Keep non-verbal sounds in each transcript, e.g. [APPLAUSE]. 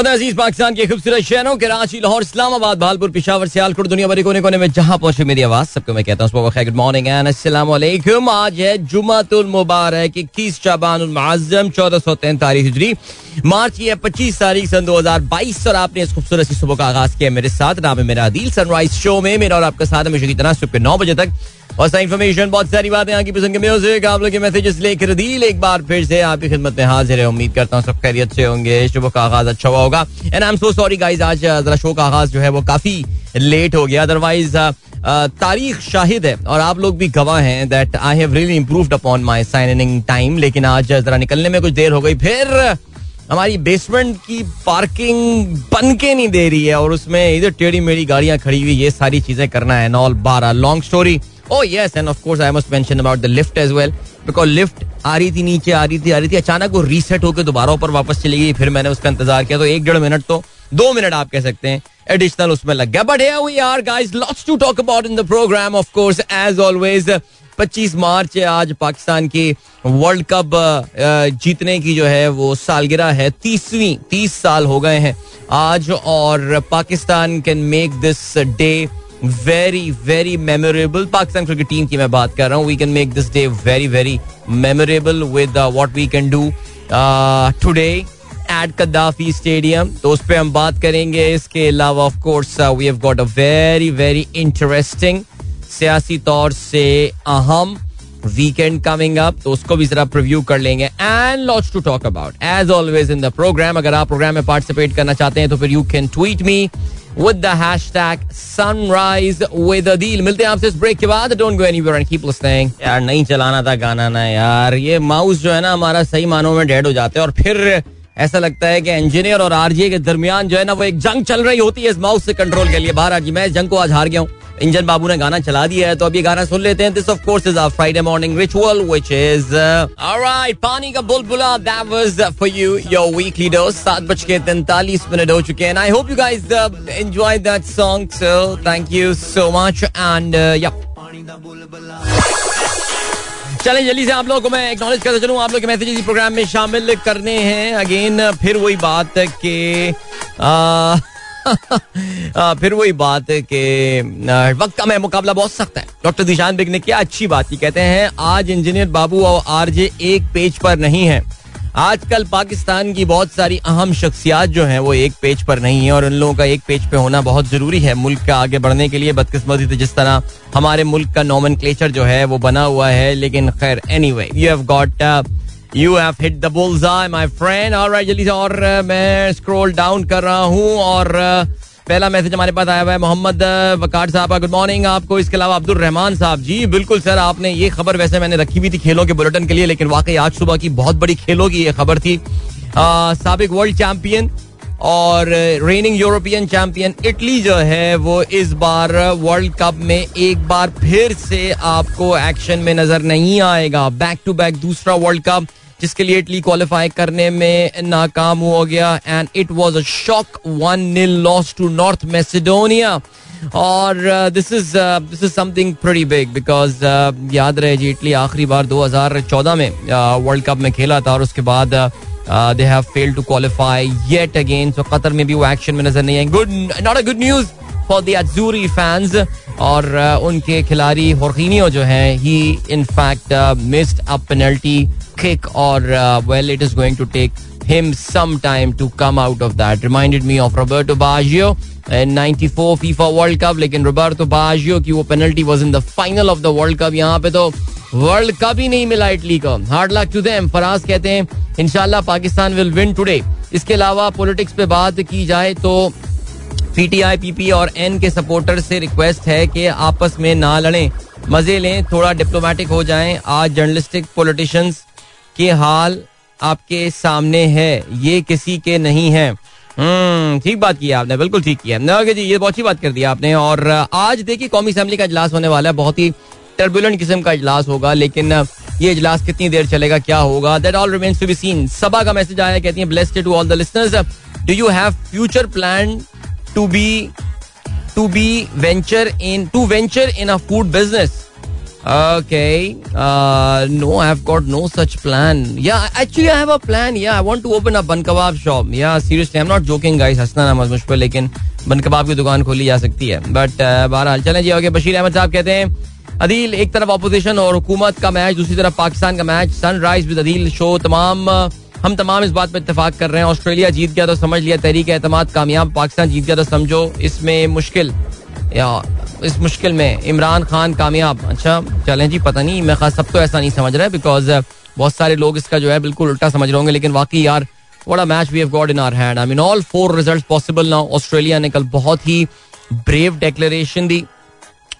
बहुत अज़ीज़ पाकिस्तान के खूबसूरत शहरों कराची लाहौर, इस्लामाबाद, भालपुर, पिशावर, सियालकोट दुनिया भरी कोने कोने में जहाँ पहुँचे मेरी आवाज़, सबको मैं कहता हूँ गुड मॉर्निंग एंड अस्सलाम आज है जुमातुल मुबारक, इक्कीस शाबान मुआज्जम चौदह सौ तैंतालीस हिजरी। मार्च की है पच्चीस तारीख, सन दो हज़ार बाईस, और आपने इस खूबसूरत सुबह का आगाज़ किया मेरे साथ। नाम है मेरा अदील सनराइज शो में, मेरा और आपका साथ हमेशा की तरह, सुबह नौ बजे तक और इन्फॉर्मेशन बहुत सारी बातें आपकी पसंद के म्यूज़िक आप लोग के मैसेजेस लेकर दिल एक बार फिर से आपकी खिदमत में हाजिर है। उम्मीद करता हूँ सब खैरियत से होंगे। सुबह का आगाज़ अच्छा हुआ होगा। And I am so sorry guys आज जरा शो का आगाज़ जो है वो काफ़ी लेट हो गया। अदरवाइज़ तारीख शाहिद है। और आप लोग भी गवाह हैं that I have really improved upon my signing time लेकिन आज जरा निकलने में कुछ देर हो गई। फिर हमारी बेसमेंट की पार्किंग बन के नहीं दे रही है। और उसमें इधर टेढ़ी मेढ़ी गाड़ियाँ खड़ी हुई। ये सारी चीज़ें करना है। नॉल बारह। Long story Oh yes, and of course I must mention about the lift as well because lift आ रही थी नीचे आ रही थी आ रही थी अचानक वो रीसेट होकर दोबारा ऊपर वापस चली गई फिर मैंने उसका इंतज़ार किया तो एक डेढ़ मिनट तो दो मिनट आप कह सकते हैं एडिशनल उसमें लग गया but we are guys lots to talk about in the program of course as always 25 March है आज पाकिस्तान की वर्ल्ड कप जीतने की जो है वो सालगिरह है तीसवीं तीस साल हो गए हैं आज और Pakistan can make this day very very memorable Pakistan cricket team की मैं बात कर रहा हूँ we can make this day very very memorable with what we can do today at Gaddafi stadium तो उस पर हम बात करेंगे इसके अलावा of course we have got a very very interesting सियासी तौर से अहम वीकेंड कमिंग अप तो उसको भी जरा प्रिव्यू कर लेंगे and lots to talk about as always in the program अगर आप प्रोग्राम में पार्टिसिपेट करना चाहते हैं तो फिर you can tweet me with the hashtag Sunrise with Adeel मिलते हैं आपसे इस ब्रेक के बाद. Don't go anywhere and keep listening यार, नहीं चलाना था गाना ना यार. ये माउस जो है ना, हमारा सही मानों में डेड हो जाते हैं और फिर ऐसा लगता है कि इंजीनियर और आरजे के दरमियान जो है ना, वो एक जंग चल रही होती है इस माउस से कंट्रोल के लिए. बाहर आज मैं इस जंग को आज हार गया हूँ. इंजन बाबू ने गाना चला दिया है तो अब ये गाना सुन लेते हैं। This of course is our Friday morning ritual which is alright पानी का बुलबुला that was for you your weekly dose सात बज के तैंतालीस मिनट हो चुके हैं I hope you guys enjoy that song so thank you so much and या चलें, जल्दी से आप लोगों को मैं एक्नॉलेज करता चलूँ, आप लोग के मैसेज इसी प्रोग्राम में शामिल करने हैं। अगेन फिर वही बात कि फिर वही बात है कि वक्त कम है मुकाबला बहुत सख्त है। डॉक्टर दिशान बेग ने क्या, अच्छी बात की कहते हैं, आज इंजीनियर बाबू और आरजे एक पेज पर नहीं है। आजकल पाकिस्तान की बहुत सारी अहम शख्सियात जो हैं, वो एक पेज पर नहीं है और उन लोगों का एक पेज पे होना बहुत ज़रूरी है। मुल्क का आगे बढ़ने के लिए बदकिस्मती से जिस तरह हमारे मुल्क का नॉमन जो है, वो बना हुआ है, लेकिन खैर anyway you have got you have hit the bullseye my friend alright जल्दी से और मैं स्क्रॉल डाउन कर रहा हूँ और पहला मैसेज हमारे पास आया हुआ है, मोहम्मद वकार साहब का। गुड मॉर्निंग आपको। इसके अलावा अब्दुल रहमान साहब जी, बिल्कुल सर, आपने ये खबर वैसे मैंने रखी हुई थी खेलों के बुलेटिन के लिए, लेकिन वाकई आज सुबह की बहुत बड़ी खेलों की ये खबर थी। सबक वर्ल्ड चैंपियन और रेनिंग यूरोपियन चैंपियन इटली जो है, वो इस बार वर्ल्ड कप में एक बार फिर से आपको एक्शन में नज़र नहीं आएगा। बैक टू बैक दूसरा वर्ल्ड कप जिसके लिए इटली क्वालिफाई करने में नाकाम हो गया and it was a shock one nil loss to North Macedonia और this is this is something pretty big because याद रहे जी इटली आखिरी बार 2014 में वर्ल्ड uh, कप में खेला था और उसके बाद they have failed to qualify yet again so Qatar में भी वो एक्शन में नज़र नहीं आए good not a good news for the Azzurri fans और uh, उनके खिलाड़ी होर्किनियो जो है he in fact missed a penalty kick or uh, well it is going to take him some time to come out of that reminded me of Roberto Baggio in 94 FIFA World Cup लेकिन Roberto Baggio की वो penalty was in the final of the World Cup यहाँ पे तो world cup ही नहीं मिला Italy को hard luck to them Faraz कहते हैं इंशाल्लाह पाकिस्तान विल विन टुडे इसके अलावा पॉलिटिक्स पे बात की जाए तो पीटीआई पीपी और एन के सपोर्टर से रिक्वेस्ट है कि आपस में ना लड़ें मज़े लें थोड़ा डिप्लोमेटिक हो जाएँ आज जर्नलिस्टिक पॉलिटिशियंस के हाल आपके सामने है ये किसी के नहीं है। हम्म, ठीक बात की आपने बिल्कुल ठीक किया। ओके जी ये बहुत अच्छी बात कर दी आपने और आज देखिए कौमी असम्बली का इजलास होने वाला है बहुत ही टर्बुलेंट किस्म का इजलास होगा लेकिन ये इजलास कितनी देर चलेगा क्या होगा? That all remains to be seen Saba का मैसेज आया कहती है blessed to all the listeners do you have future plan to be to be venture in to venture in a food business Okay. Uh, no, I've got no such plan. Yeah, actually, I have a plan. Yeah, I want to open a bun kebab shop. Yeah, seriously, I'm not joking, guys. हंसना ना मुझ पर लेकिन बन कबाब की दुकान खोली जा सकती है बट uh, बहरहाल चलें जी ओके बशीर अहमद साहब कहते हैं अदील एक तरफ़ अपोजिशन और हुकूमत का मैच दूसरी तरफ़ पाकिस्तान का match Sunrise with Adeel show तमाम हम तमाम इस बात पर इतफाक कर रहे हैं ऑस्ट्रेलिया जीत गया तो समझ लिया तहरीक एतमाद कामयाब पाकिस्तान जीत गया तो समझो इसमें मुश्किल या इस मुश्किल में। इमरान खान कामयाब। अच्छा चलें जी पता नहीं, मैं खास सब तो ऐसा नहीं समझ रहा है बिकॉज़ बहुत सारे लोग इसका जो है बिल्कुल उल्टा समझ रहे होंगे, लेकिन वाकई यार what match we have got in our hand I mean all four result possible now Australia ने कल बहुत ही ब्रेव डेक्लेरेशन दी,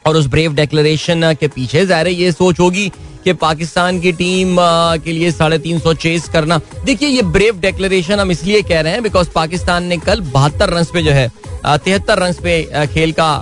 और उस ब्रेव डेक्लेरेशन के पीछे ज़ाहिर ये सोच होगी कि पाकिस्तान की टीम के लिए साढ़े तीन सौ चेस करना। देखिए, ये ब्रेव डेक्लेरेशन हम इसलिए कह रहे हैं बिकॉज़ पाकिस्तान ने कल बहत्तर रन पे जो है तिहत्तर रन पे खेल का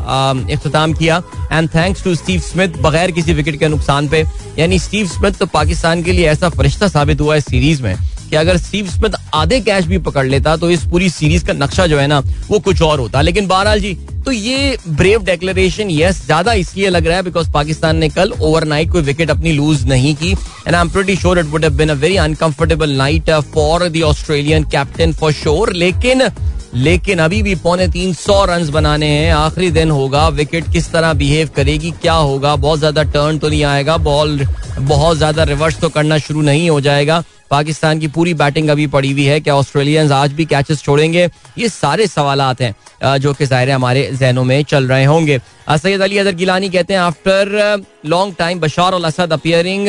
अख्ताम किया। And thanks to Steve Smith बगैर किसी विकेट के नुकसान पे। यानी स्टीव स्मिथ तो पाकिस्तान के लिए ऐसा फरिश्ता साबित हुआ है सीरीज़ में कि अगर स्टीव स्मिथ आधे कैच भी पकड़ लेता तो इस पूरी सीरीज़ का नक्शा जो है ना, वो कुछ और होता। लेकिन बहरहाल जी तो ये ब्रेव डेक्लेरेशन यस ज़्यादा इसलिए लग रहा है बिकॉज़ पाकिस्तान ने कल ओवरनाइट कोई विकेट अपनी लूज नहीं की। And I am pretty sure it would have been a very uncomfortable night for the Australian captain for sure लेकिन लेकिन अभी भी पौने तीन सौ रन बनाने हैं। आखिरी दिन होगा। विकेट किस तरह बिहेव करेगी क्या होगा? बहुत ज़्यादा टर्न तो नहीं आएगा। बॉल बहुत ज़्यादा रिवर्स तो करना शुरू नहीं हो जाएगा। पाकिस्तान की पूरी बैटिंग अभी पड़ी हुई है क्या ऑस्ट्रेलियंस आज भी कैचेस छोड़ेंगे। ये सारे सवाल हैं जो कि ज़ाहिर हमारे जहनों में चल रहे होंगे। सैयद अली अजहर गिलानी कहते हैं after long time Bashar al Assad appearing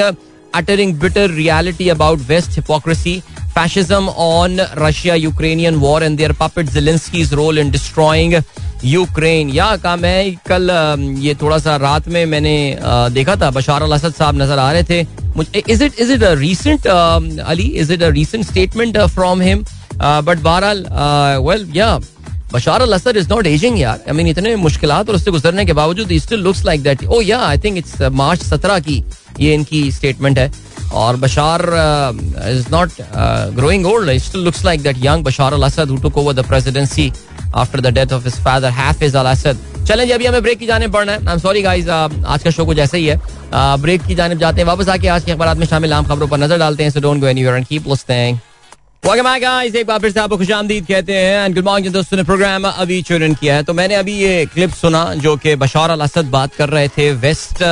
uttering bitter reality about West hypocrisy, fascism on Russia, Ukrainian war and their puppet Zelensky's role in destroying Ukraine या का मैं कल ये थोड़ा सा रात में मैंने देखा था बशार अल असद साहब नज़र आ रहे थे मुझे is it is it a recent Ali is it a recent statement from him but बहरहाल well yeah Bashar al Assad is not ageing यार आई मीन इतने मुश्किल और उससे गुजरने के बावजूद still looks like that oh yeah I think it's मार्च सत्रह की ये इनकी स्टेटमेंट है और Bashar is not growing old still looks like that young Bashar al Assad who took over the presidency after the death of his father Hafez al Assad चलें जी, अभी हमें ब्रेक की जाने पड़ना है। आई एम सॉरी गाइस आज का शो कुछ ऐसा ही है। ब्रेक की जाने जाते हैं। वापस आके आज के अखबार में शामिल आम खबरों पर नज़र डालते हैं so don't go anywhere and keep listening welcome back guys एक बार फिर से आपको खुशामदीद कहते हैं एंड गुड मॉर्निंग दोस्तों, ने प्रोग्राम अभी चुनन किया है। तो मैंने अभी ये क्लिप सुना, जो कि बशार अल असद बात कर रहे थे वेस्ट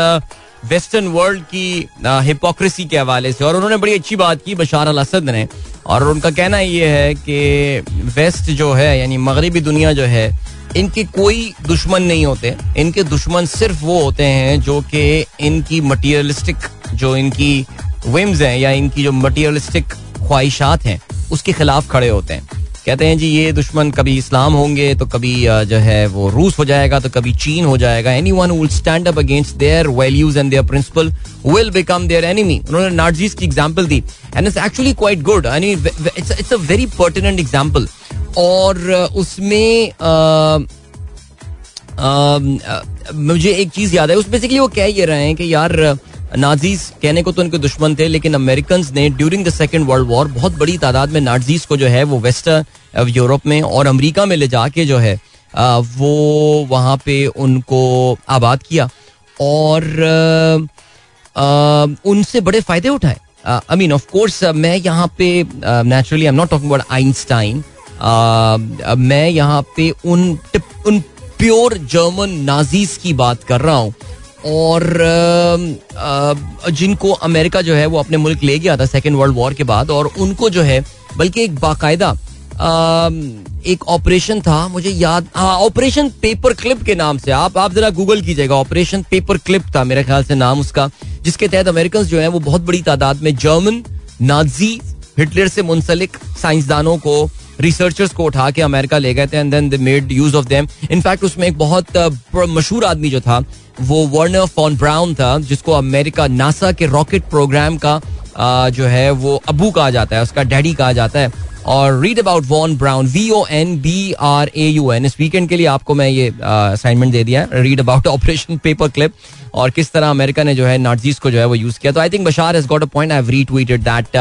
वेस्टर्न वर्ल्ड की हिपोक्रेसी के हवाले से। और उन्होंने बड़ी अच्छी बात की, बशार अल असद ने। और उनका कहना ये है कि वेस्ट जो है, यानी मगरबी दुनिया जो है, इनके कोई दुश्मन नहीं होते। इनके दुश्मन सिर्फ़ वो होते हैं जो कि इनकी मटीरियलिस्टिक जो इनकी विम्स हैं या इनकी जो मटीरियलिस्टिक ख्वाहिशात हैं, उसके खिलाफ खड़े होते हैं। कहते हैं, जी, ये दुश्मन कभी इस्लाम होंगे तो कभी जो है, वो रूस हो जाएगा तो कभी चीन हो जाएगा। Any one stand up against their values and their principle will become their enemy उन्होंने नार्जीज की example the and it's actually quite good it's a very pertinent example और उसमें मुझे एक चीज़ याद है उस बेसिकली वो कह ये रहे हैं कि यार नाजीज कहने को तो उनके दुश्मन थे, लेकिन अमेरिकन ने during the second world war बहुत बड़ी तादाद में नाजीज को जो है, वो वेस्टर्न यूरोप में और अमेरिका में ले जाके जो है वो वहाँ पे उनको आबाद किया और उनसे बड़े फ़ायदे उठाए। आई मीन ऑफ़ कोर्स मैं यहाँ पे naturally I am not talking about Einstein मैं यहाँ पे उन उन प्योर जर्मन नाजीज की बात कर रहा हूँ। और जिनको अमेरिका जो है, वो अपने मुल्क ले गया था सेकेंड वर्ल्ड वॉर के बाद और उनको जो है, बल्कि एक बाकायदा एक ऑपरेशन था, मुझे याद हाँ ऑपरेशन पेपर क्लिप के नाम से, आप आप जरा गूगल कीजिएगा, ऑपरेशन पेपर क्लिप था मेरे ख्याल से नाम उसका, जिसके तहत अमेरिकन जो है, वो बहुत बड़ी तादाद में जर्मन, नाजी, हिटलर से मुंसलिक साइंसदानों को, रिसर्चर्स को उठा के अमेरिका ले गए थे and then they made use of them in fact उसमें एक बहुत मशहूर आदमी जो था, वो वर्नर फॉन ब्राउन था, जिसको अमेरिका नासा के रॉकेट प्रोग्राम का जो है, वो अबू कहा जाता है, उसका डैडी कहा जाता है। और read about von Braun V O N B R A U N इस वीकेंड के लिए आपको मैं ये असाइनमेंट दे दिया read about operation paper clip और किस तरह अमेरिका ने जो है नाजीज को जो है वो यूज़ किया। तो I think Bashar has got a point I have retweeted that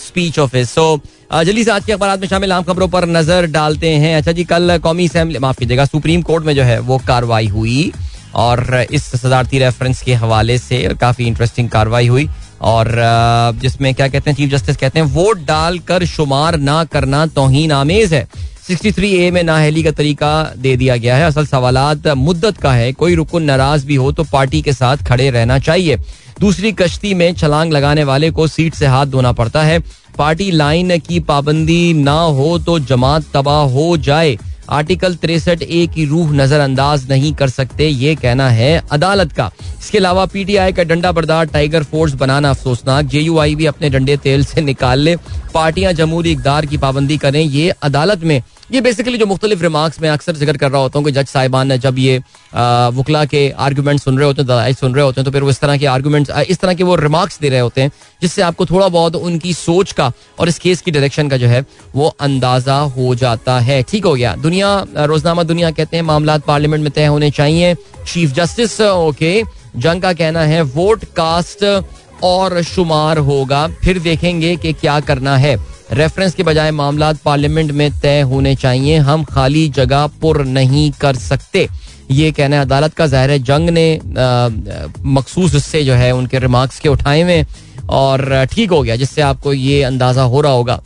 speech of his so जल्दी से आज के अखबार में शामिल आम खबरों पर नज़र डालते हैं। अच्छा जी, कल कौमी असेंबली माफ़ कीजिएगा, सुप्रीम कोर्ट में जो है वो कार्रवाई हुई और इस सदारती रेफरेंस के हवाले से काफ़ी इंटरेस्टिंग कार्रवाई हुई। और जिसमें क्या कहते हैं चीफ जस्टिस कहते हैं, वोट डालकर शुमार ना करना तोहन आमेज है। 63 ए में नाहली का तरीका दे दिया गया है। असल सवाल मुद्दत का है। कोई रुकन नाराज़ भी हो तो पार्टी के साथ खड़े रहना चाहिए। दूसरी कश्ती में छलांग लगाने वाले को सीट से हाथ धोना पड़ता है। पार्टी लाइन की पाबंदी ना हो तो जमात तबाह हो जाए। आर्टिकल तिरसठ ए की रूह नजरअंदाज नहीं कर सकते, ये कहना है अदालत का। इसके अलावा पीटीआई का डंडा बरदार टाइगर फोर्स बनाना अफसोसनाक, जेयूआई भी अपने डंडे तेल से निकाल ले। पार्टियाँ जमहूरी इकदार की पाबंदी करें, ये अदालत में ये बेसिकली जो मुख्तलिफ़ रिमार्क्स में अक्सर ज़िक्र कर रहा होता हूँ कि जज साहिबान ने जब ये वकला के आर्गूमेंट सुन रहे होते हैं, दलाइल सुन रहे होते हैं तो फिर वो इस तरह के आर्गूमेंट्स इस तरह के वो रिमार्क्स दे रहे होते हैं, जिससे आपको थोड़ा बहुत उनकी सोच का और इस केस की डायरेक्शन का जो है, वो अंदाज़ा हो जाता है। ठीक हो गया। दुनिया रोजनामा दुनिया कहते हैं मामला पार्लियामेंट में तय होने चाहिए। चीफ जस्टिस, ओके, जंग का कहना है वोट कास्ट और शुमार होगा। फिर देखेंगे कि क्या करना है। रेफरेंस के बजाय मामला पार्लियामेंट में तय होने चाहिए। हम खाली जगह पुर नहीं कर सकते। ये कहना है, अदालत का ज़ाहिर जंग ने मखसूस हिस्से जो है, उनके रिमार्क्स के उठाए हुए और ठीक हो गया, जिससे आपको ये अंदाज़ा हो रहा होगा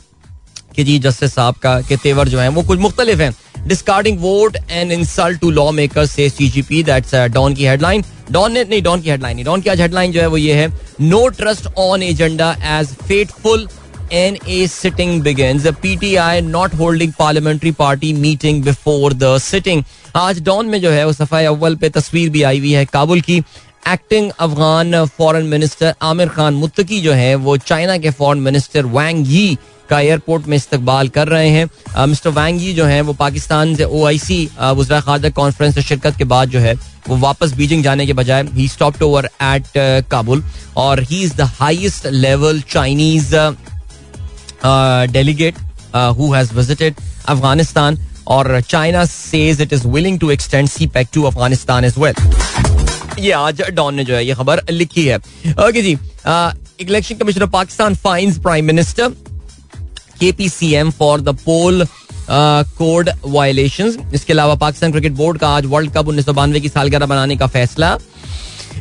कि जी जस्टिस साहब का, के तेवर जो है, वो कुछ मुख्तलिफ़ हैं। Discarding vote and insult to law maker says CJP that's Dawn की हेडलाइन डॉन ने, नहीं डॉन की हेडलाइन नहीं। डॉन की आज हेडलाइन जो है, वो ये है no trust on agenda as fateful NA sitting begins. The PTI not holding parliamentary party meeting before the sitting. आज डॉन में जो है, वो सफ़ाई अव्वल पे तस्वीर भी आई हुई है काबुल की acting Afghan foreign minister Amir Khan Muttaqi जो है, वो चाइना के फॉरेन मिनिस्टर वैंग यी का एयरपोर्ट में इस्तकबाल कर रहे हैं मिस्टर वैंग यी जो है, वो पाकिस्तान से ओ आई सी वजरा खादा कॉन्फ्रेंस में शिरकत के बाद जो है, वो वापस बीजिंग जाने के बजाय he stopped over at Kabul और he is the highest level Chinese delegate who has visited Afghanistan और China says it is willing to extend CPEC to Afghanistan as well ये आज डॉन ने जो है ये खबर लिखी है। Okay ji election commissioner Pakistan fines prime minister K P C M for the poll code violation इसके अलावा पाकिस्तान क्रिकेट बोर्ड का आज वर्ल्ड कप उन्नीस सौ बानवे की सालगिरह बनाने का फैसला।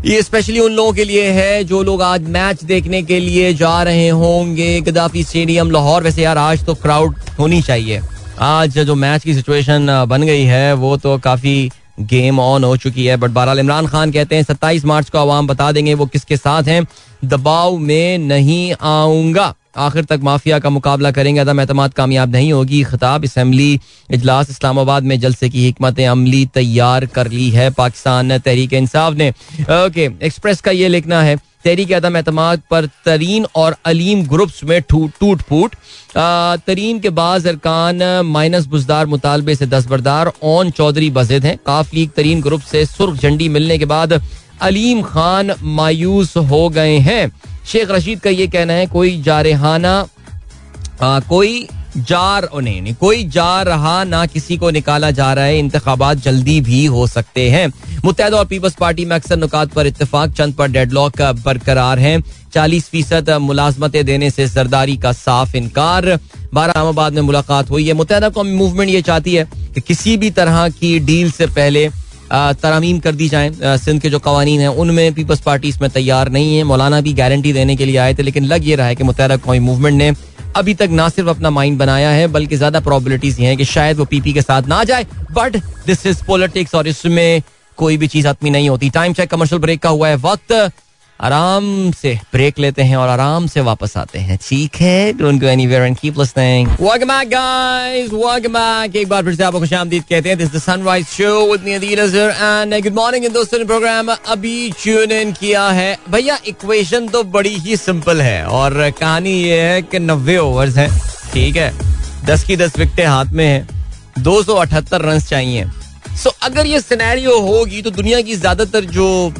ये स्पेशली उन लोगों के लिए है जो लोग आज मैच देखने के लिए जा रहे होंगे। गदाफी स्टेडियम लाहौर, वैसे यार आज तो क्राउड होनी चाहिए। आज जो मैच की सिचुएशन बन गई है, वो तो काफ़ी गेम ऑन हो चुकी है। बट बहरहाल इमरान खान कहते हैं, सत्ताईस मार्च को आवाम बता देंगे वो किसके साथ हैं। दबाव में नहीं आऊँगा। आखिर तक माफिया का मुकाबला करेंगे। अदम एतमाद कामयाब नहीं होगी। खिताब इसम्बली इजलास इस्लामाबाद में जलसे की हमत अमली तैयार कर ली है। पाकिस्तान तहरीक इंसाफ ने। ओके, एक्सप्रेस का ये लिखना है। तहरीक अदम एतमाद पर तरीन और अलीम ग्रुप्स में टूट फूट तरीन के बाद अरकान माइनस बुजदार मुतालबे से दस्तबरदार ओन चौधरी बजिद हैं। काफ लीग तरीन ग्रुप से सुर्ख झंडी मिलने के बाद अलीम खान मायूस हो गए हैं। शेख रशीद का ये कहना है कोई जारहाना कोई जार नहीं, नहीं कोई जा रहा ना किसी को निकाला जा रहा है इंतबात जल्दी भी हो सकते हैं। मुतहद और पीपल्स पार्टी में अक्सर नुकात पर इतफाक चंद पर डेडलॉक बरकरार है। चालीस फ़ीसद मुलाजमतें देने से जरदारी का साफ़ इनकार। बाराबाद में मुलाकात हुई है। मुतहदा कौमी मूवमेंट ये चाहती है कि किसी भी तरह की डील से पहले तरामीम कर दी जाए। सिंध के जो कवानीन हैं, उनमें पीपल्स पार्टी इसमें तैयार नहीं है। मौलाना भी गारंटी देने के लिए आए थे, लेकिन लग ये रहा है कि मुतहरा कौमी मूवमेंट ने अभी तक ना सिर्फ़ अपना माइंड बनाया है, बल्कि ज़्यादा प्रॉबिलिटीज ये हैं कि शायद वो पीपी के साथ ना जाए। बट दिस इज़ पॉलिटिक्स और इसमें कोई भी चीज़ आत्मी नहीं होती। टाइम चेक कमर्शियल ब्रेक का हुआ है वक्त। आराम से ब्रेक लेते हैं और आराम से वापस आते हैं। ठीक है don't go anywhere and keep listening welcome back guys welcome back एक बार फिर से आपको खुशामदीद कहते हैं। This the Sunrise show with me Adeel Azhar and good morning इन दोस्तों ने प्रोग्राम अभी ट्यून इन किया है। भैया इक्वेशन तो बड़ी ही सिंपल है और कहानी ये है कि नब्बे ओवर्स हैं। ठीक है? दस की दस विकेटें हाथ में है। दो सौ अठहत्तर रन चाहिए। सो so, अगर ये सिनेरियो होगी तो दुनिया की ज़्यादातर जो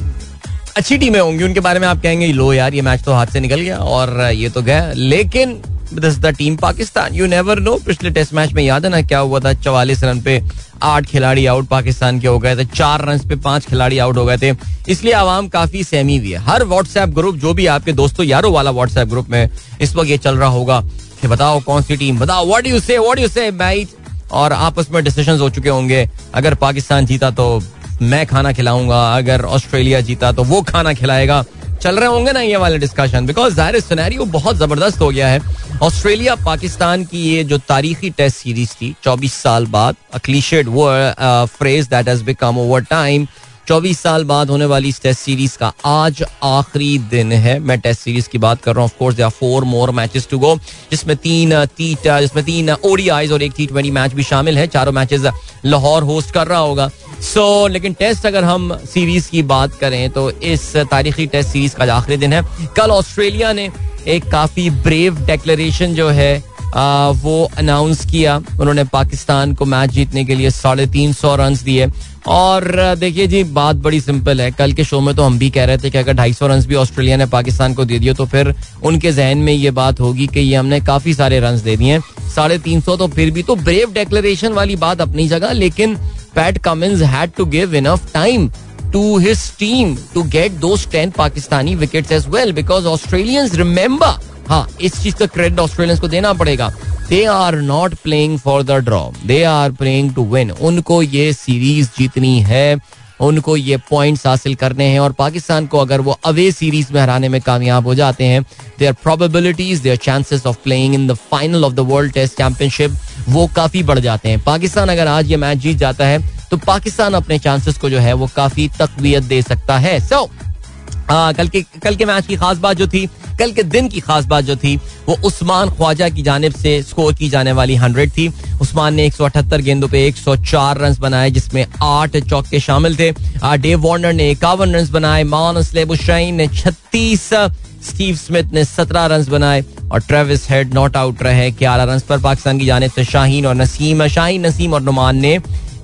अच्छी टीमें होंगी, उनके बारे में आप कहेंगे, लो यार, ये मैच तो हाथ से निकल गया और ये तो गया। लेकिन this the team Pakistan. You never know पिछले टेस्ट मैच में याद है ना क्या हुआ था? चवालीस रन पे आठ खिलाड़ी आउट पाकिस्तान के हो गए थे, चार रन पे पाँच खिलाड़ी आउट हो गए थे। इसलिए आवाम काफ़ी सहमी हुई है। हर व्हाट्सएप ग्रुप जो भी आपके दोस्तों, यारों वाला व्हाट्सएप ग्रुप में इस वक्त ये चल रहा होगा कि बताओ कौन सी टीम बताओ what you say what you say match और आपस में डिसीज़न हो चुके होंगे। अगर पाकिस्तान जीता तो मैं खाना खिलाऊँगा, अगर ऑस्ट्रेलिया जीता तो वो खाना खिलाएगा। चल रहे होंगे ना ये वाले डिस्कशन बिकॉज़ ज़ाहिर सिनेरियो बहुत ज़बरदस्त हो गया है। ऑस्ट्रेलिया पाकिस्तान की ये जो तारीखी टेस्ट सीरीज़ थी 24 साल बाद अक्लीशेड वो phrase that has become over time चौबीस साल बाद होने वाली इस टेस्ट सीरीज़ का आज आखिरी दिन है। मैं टेस्ट सीरीज़ की बात कर रहा हूँ of course four more matches to go जिसमें तीन टी जिसमें तीन ओडीआईज और एक टी ट्वेंटी मैच भी शामिल है। चारों मैचेस लाहौर होस्ट कर रहा होगा। सो लेकिन टेस्ट अगर हम सीरीज़ की बात करें तो इस तारीखी टेस्ट सीरीज़ का आखिरी दिन है। कल ऑस्ट्रेलिया ने एक काफ़ी ब्रेव डेक्लेरेशन जो है आ, वो अनाउंस किया। उन्होंने पाकिस्तान को मैच जीतने के लिए साढ़े तीन सौ रन दिए। और देखिए जी बात बड़ी सिंपल है। कल के शो में तो हम भी कह रहे थे कि अगर ढाई सौ रन भी ऑस्ट्रेलिया ने पाकिस्तान को दे दिए तो फिर उनके जहन में ये बात होगी कि ये हमने काफ़ी सारे रन दे दिए साढ़े तीन सौ तो फिर भी तो ब्रेव डेक्लेरेशन वाली बात अपनी जगह लेकिन Pat Cummins had to give enough time to his team to get those ten Pakistani wickets as well because Australians remember हाँ इस चीज़ का क्रेडिट ऑस्ट्रेलियंस को देना पड़ेगा। They are not playing for the draw they are playing to win उनको ये series जीतनी है। उनको ये पॉइंट्स हासिल करने हैं और पाकिस्तान को अगर वो अवे सीरीज़ में हराने में कामयाब हो जाते हैं their probabilities their chances of playing in the final of the world test championship वो काफ़ी बढ़ जाते हैं। पाकिस्तान अगर आज ये मैच जीत जाता है तो पाकिस्तान अपने चांसेस को जो है वो काफ़ी तकवीत दे सकता है। सो so, कल के कल के मैच की खास बात जो थी, कल के दिन की खास बात जो थी, वो उस्मान ख्वाजा की जानब से स्कोर की जाने वाली हंड्रेड थी। उस्मान ने 178 गेंदों पे 104 रन बनाए, जिसमें आठ चौके शामिल थे। डेव वार्नर ने इक्यावन रन बनाए मान हुसैन ने छत्तीस, स्टीव स्मिथ ने सत्रह रन बनाए, और ट्रेविस हेड नॉट आउट रहे ग्यारह रन पर पाकिस्तान की जानब से शाहीन और नसीम, शाहीन, नसीम और नुमान ने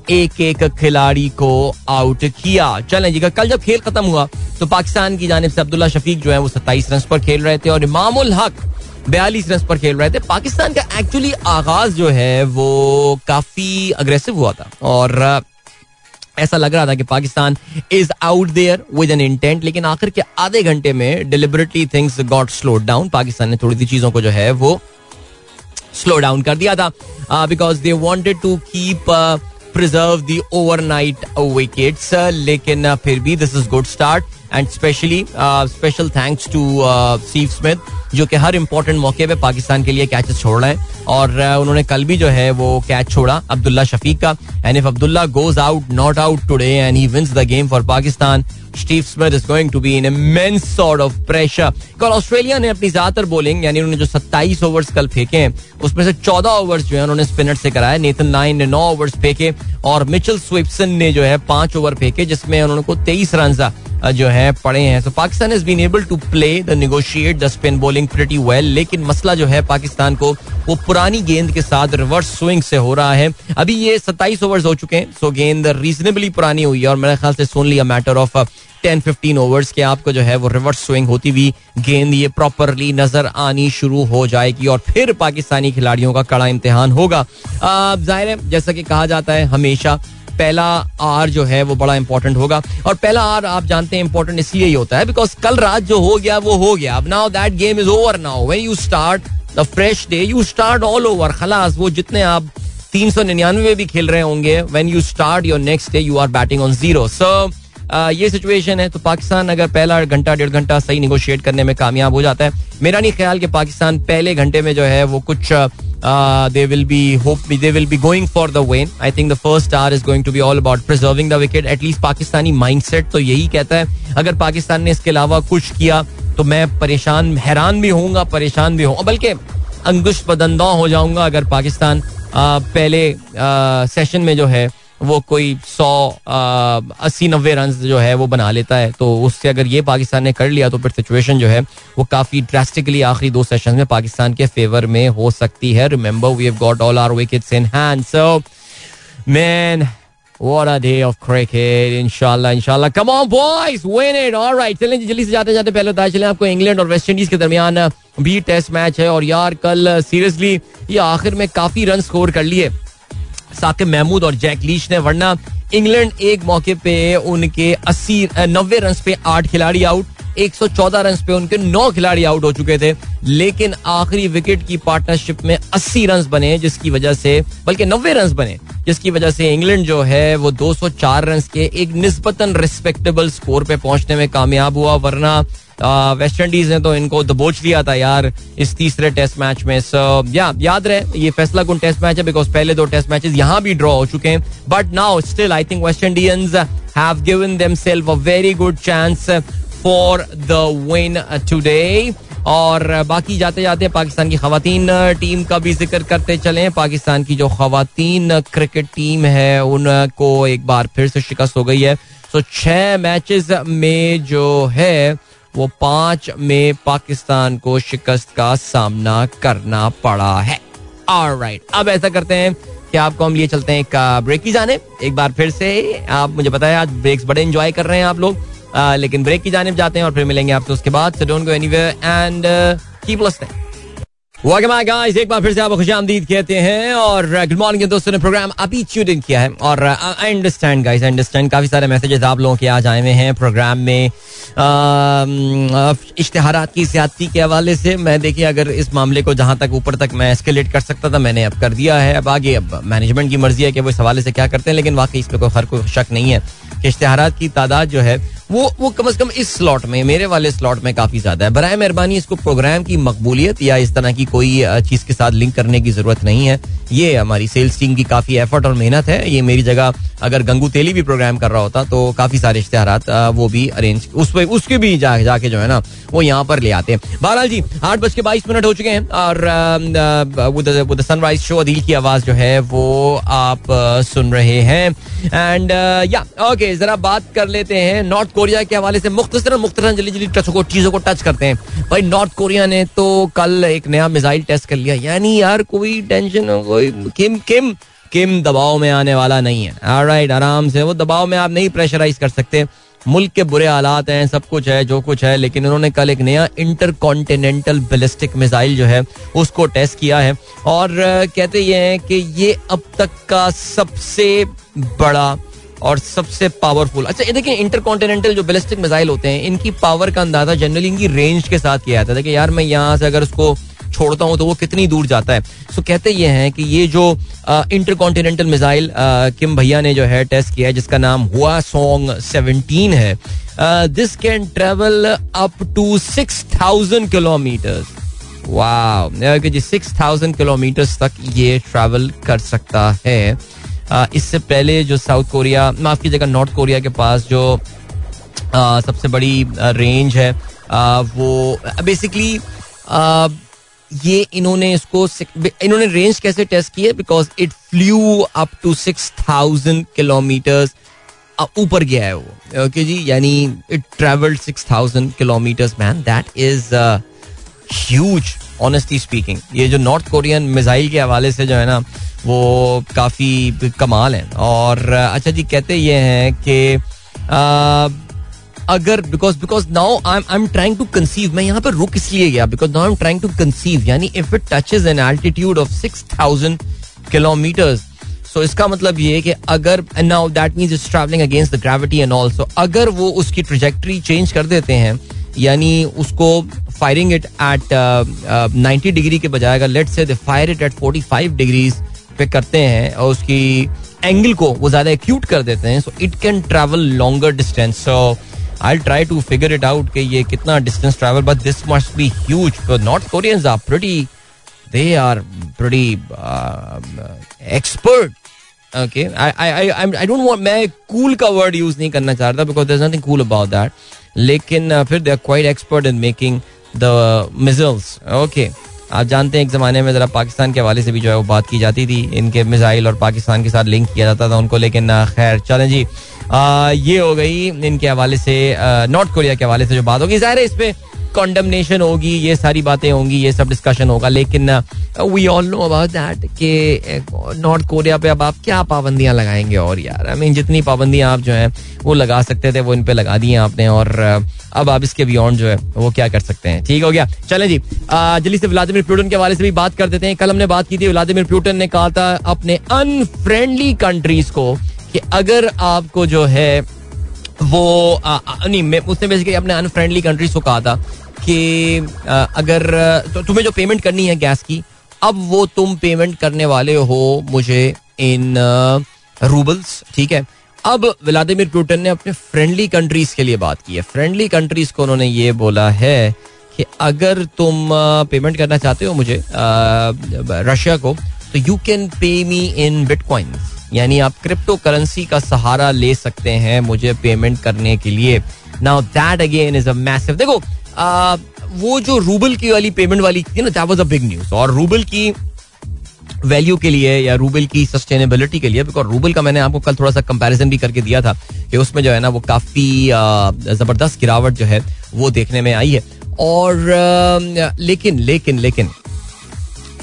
एक एक खिलाड़ी को आउट किया। चलें जी, कल जब खेल खत्म हुआ तो पाकिस्तान की जानब से अब्दुल्ला शफीक जो है, वो सत्ताईस रन पर खेल रहे थे और इमामुल हक बयालीस रन पर खेल रहे थे। पाकिस्तान का एक्चुअली आगाज़ जो है, वो काफ़ी अग्रेसिव हुआ था। और ऐसा लग रहा था कि Pakistan is out there with an intent लेकिन आखिर के आधे घंटे में deliberately things got slow down Pakistan ने थोड़ी सी चीज़ों को जो है, वो स्लो डाउन कर दिया था। Because they wanted to keep preserve the overnight wickets लेकिन फिर भी this is good start and specially special thanks to Steve Smith जो कि हर इंपॉर्टेंट मौके पे पाकिस्तान के लिए कैचेस छोड़ रहे हैं और उन्होंने कल भी जो है वो कैच छोड़ा अब्दुल्ला शफीक का and if Abdullah goes out not out today and he wins the game for Pakistan Steve Smith is going to be in immense sort of pressure कल ऑस्ट्रेलिया ने अपनी ज़्यादातर बॉलिंग यानी उन्होंने जो 27 ओवर्स कल फेंके हैं, उसमें से 14 ओवर्स जो है उन्होंने स्पिनर से कराया नेथन लाइन ने 9 ओवर्स फेंके, और मिचल स्विप्सन ने जो है पाँच ओवर फेंके, जिसमें उन्होंने को तेईस रन जो है, पड़े हैं। तो Pakistan is been able to play the negotiate the spin bowling pretty well लेकिन मसला जो है पाकिस्तान को, वो पुरानी गेंद के साथ रिवर्स स्विंग से हो रहा है। अभी ये सत्ताईस ओवर्स हो चुके हैं सो गेंद रीजनेबली पुरानी हुई है, और मेरे ख्याल से सोनली लिया matter of ten fifteen overs के आपको जो है वो रिवर्स स्विंग होती हुई गेंद ये प्रॉपरली नज़र आनी शुरू हो जाएगी और फिर पाकिस्तानी खिलाड़ियों का कड़ा इम्तिहान होगा। ज़ाहिर है, जैसा कि कहा जाता है, हमेशा पहला आर जो है वो बड़ा इंपॉर्टेंट होगा और पहला आर आप जानते हैं इंपॉर्टेंट इसलिए ही होता है बिकॉज़ कल रात जो हो गया, वो हो गया। अब now that game is over now when you start the fresh day you start all over खलास, वो जितने आप तीन सौ निन्यानवे भी खेल रहे होंगे when you start your next day you are batting on zero so ये सिचुएशन है तो पाकिस्तान अगर पहला घंटा, डेढ़ घंटा सही निगोशिएट करने में कामयाब हो जाता है। मेरा नहीं ख्याल कि पाकिस्तान पहले घंटे में जो है, वो कुछ they will be hope they will be going for the when I think the first hour is going to be all about preserving the wicket at least Pakistani mindset तो यही कहता है। अगर पाकिस्तान ने इसके अलावा कुछ किया तो मैं परेशान, हैरान भी होऊँगा, परेशान भी हूँ बल्कि अंगुश पदंदा हो जाऊँगा अगर पाकिस्तान पहले सेशन में जो है वो कोई सौ अस्सी नब्बे रन जो है वो बना लेता है तो उससे अगर ये पाकिस्तान ने कर लिया तो फिर सिचुएशन जो है वो काफ़ी ड्रास्टिकली आखिरी दो सेशन में पाकिस्तान के फेवर में हो सकती है remember we have got all our wickets in hand so man What a day of cricket. Inshallah, inshallah. Come on, boys. Win it. All right. चलें जल्दी से जाते जाते पहले बताया चले आपको इंग्लैंड और वेस्ट इंडीज के दरमियान भी टेस्ट मैच है और यार कल सीरियसली ये आखिर में काफ़ी रन स्कोर कर लिए साकिब महमूद और जैक लीच ने, वरना इंग्लैंड एक मौके पे उनके अस्सी नब्बे रन पे आठ खिलाड़ी आउट 114 रन पे उनके नौ खिलाड़ी आउट हो चुके थे। लेकिन आखिरी विकेट की पार्टनरशिप में 80 रन बने, जिसकी वजह से, बल्कि नब्बे रन बने, जिसकी वजह से इंग्लैंड जो है, वो 204 रन के एक निस्बतन रिस्पेक्टेबल स्कोर पे पहुँचने में कामयाब हुआ, वरना वेस्ट इंडीज ने तो इनको दबोच लिया था यार इस तीसरे टेस्ट मैच में। सो या, याद रहे, ये फैसला कौन टेस्ट मैच है बिकॉज़ पहले दो टेस्ट मैचेस यहाँ भी ड्रॉ हो चुके हैं। But now still I think West Indians have given themselves a very good chance for the win today और बाकी जाते जाते पाकिस्तान की खातन टीम का भी ज़िक्र करते चले। पाकिस्तान की जो खातन क्रिकेट टीम है, उनको एक बार फिर से शिकस्त हो गई है। सो छह मैचेस में जो है वो पाँच में पाकिस्तान को शिकस्त का सामना करना पड़ा है। राइट अब ऐसा करते हैं कि आपको हम लिए चलते हैं एक ब्रेक की जाने। एक बार फिर से आप मुझे बताएँ आज ब्रेक्स बड़े इंजॉय कर रहे हैं आप लोग। लेकिन ब्रेक की जाने जाते हैं और फिर मिलेंगे आपसे उसके बाद। So don't go anywhere and keep listening guys एक बार फिर से आपको खुश आमदीद कहते हैं और गुड uh, मॉर्निंग दोस्तों ने प्रोग्राम अभी ट्यून इन किया है। और आई अंडरस्टैंड गाइस अंडरस्टैंड काफ़ी सारे मैसेजेस आप लोगों के आज आए हुए हैं प्रोग्राम में। इश्तहार की ज्यादती के हवाले से मैं देखिए अगर इस मामले को जहाँ तक ऊपर तक मैं एस्केलेट कर सकता था मैंने अब कर दिया है। अब आगे अब मैनेजमेंट की मर्ज़ी है कि वो इस हवाले से क्या करते हैं लेकिन वाकई इसमें कोई हर कोई शक नहीं है कि इश्तहार की तादाद जो है वो वो कम अज कम इस स्लॉट में मेरे वाले स्लॉट में काफ़ी ज़्यादा है। बरए मेहरबानी इसको प्रोग्राम की मकबूलियत या इस तरह की कोई चीज़ के साथ लिंक करने की ज़रूरत नहीं है। ये हमारी सेल्स टीम की काफ़ी एफर्ट और मेहनत है। ये मेरी जगह अगर गंगू तेली भी प्रोग्राम कर रहा होता तो काफ़ी सारे इश्तेहार वो भी अरेंज उस पर उसके भी जा, जाके जो है ना वो यहाँ पर ले आते हैं। बहरहाल जी आठ बज के बाईस मिनट हो चुके हैं और सनराइज शो अदील की आवाज़ जो है वो आप सुन रहे हैं। एंड या ओके जरा बात कर लेते हैं। नॉर्थ कोरिया के हवाले से मुख्तर मुख्तर जल्दी जल्दी चीज़ों को टच करते हैं। भाई नॉर्थ कोरिया ने तो कल एक नया मिसाइल टेस्ट कर लिया। यानी यार, कोई टेंशन कोई किम किम किम दबाव में आने वाला नहीं है। राइट आराम से। वो दबाव में आप नहीं प्रेशराइज कर सकते। मुल्क के बुरे हालात हैं, सब कुछ है, जो कुछ है, लेकिन उन्होंने कल एक नया इंटर कॉन्टिनेंटल बैलिस्टिक मिसाइल जो है, उसको टेस्ट किया है। और कहते ये हैं कि ये अब तक का सबसे बड़ा और सबसे पावरफुल अच्छा ये देखिए इंटर कॉन्टिनेंटल जो बैलिस्टिक मिसाइल होते हैं, इनकी पावर का अंदाज़ा जनरली इनकी रेंज के साथ किया जाता है। देखिए, यार, मैं यहाँ से अगर उसको छोड़ता हूँ तो वो कितनी दूर जाता है। सो कहते ये हैं कि ये जो इंटर कॉन्टिनेंटल मिसाइल किम भैया ने जो है टेस्ट किया है, जिसका नाम हुआ सॉन्ग सेवनटीन है this can travel up to six thousand kilometre ji six thousand kilometre तक ये ट्रेवल कर सकता है। इससे पहले जो साउथ कोरिया माफ़ की जगह नॉर्थ कोरिया के पास जो सबसे बड़ी रेंज है वो बेसिकली ये इन्होंने इसको इन्होंने रेंज कैसे टेस्ट की है? Because it flew up to six thousand kilometres ऊपर गया है वो। ओके जी, यानी it travelled six thousand kilometres man that is huge honestly speaking ये जो नॉर्थ कोरियन मिसाइल के हवाले से जो है ना, वो काफ़ी कमाल है। और अच्छा जी, कहते ये हैं कि अगर because because now I I am trying to conceive मैं यहाँ पर रुक इसलिए गया because now I am trying to conceive यानी if it touches an altitude of six thousand kilometres so इसका मतलब ये कि अगर now that means is travelling against the gravity and also अगर वो उसकी ट्रिजेक्ट्री चेंज कर देते हैं, यानी उसको firing it at ninety degree के बजाय अगर लेट से fire it at forty five degrees पे करते हैं, और उसकी एंगल को वो ज़्यादा एक्यूट कर देते हैं so it can travel longer distance so I try to figure it out कि ये कितना distance travel but this must be huge North Koreans are pretty they are pretty expert okay I I I don't want मैं cool का word use नहीं करना चाह रहा because there is nothing cool about that लेकिन uh, फिर they are quite expert in making the missiles okay आप जानते हैं एक ज़माने में ज़रा पाकिस्तान के हवाले से भी जो है वो बात की जाती थी। इनके मिसाइल और पाकिस्तान के साथ लिंक किया जाता था उनको। लेकिन खैर चलें जी। ये हो गई इनके हवाले से नॉर्थ कोरिया के हवाले से जो बात होगी। ज़ाहिर है इस पर कॉन्डमनेशन होगी, ये सारी बातें होंगी, ये सब डिस्कशन होगा, लेकिन we all know about that कि नॉर्थ कोरिया पे अब आप क्या पाबंदियाँ लगाएँगे और यार? आई मीन जितनी पाबंदियाँ आप जो है, वो लगा सकते थे, वो इन पे लगा दी हैं आपने और अब आप इसके बियॉन्ड जो है, वो क्या कर सकते हैं? ठीक हो गया? चले जी जल्दी से व्लादिमिर प्यूटन के हवाले से भी बात कर देते हैं। कल हमने बात की थी व्लादिमिर प्यूटन ने कहा था अपने अनफ्रेंडली कंट्रीज़ को कि अगर आपको जो है वो आ, आ, नहीं मैं उसने बेसिकली अपने अनफ्रेंडली कंट्रीज़ को कहा था कि अगर तो तुम्हें जो पेमेंट करनी है गैस की अब वो तुम पेमेंट करने वाले हो मुझे इन रूबल्स ठीक है? अब व्लादिमिर पुटिन ने अपने फ्रेंडली कंट्रीज़ के लिए बात की है। फ्रेंडली कंट्रीज़ को उन्होंने ये बोला है कि अगर तुम पेमेंट करना चाहते हो मुझे रशिया को तो you can pay me in bitcoins यानी आप क्रिप्टो करेंसी का सहारा ले सकते हैं मुझे पेमेंट करने के लिए। Now that again is massive देखो आ, वो जो रूबल की वाली पेमेंट वाली थी ना that was a big news और रूबल की वैल्यू के लिए या रूबल की सस्टेनेबिलिटी के लिए बिकॉज़ रूबल का मैंने आपको कल थोड़ा सा कंपैरिजन भी करके दिया था कि उसमें जो है ना वो काफ़ी ज़बरदस्त गिरावट जो है वो देखने में आई है। और लेकिन लेकिन लेकिन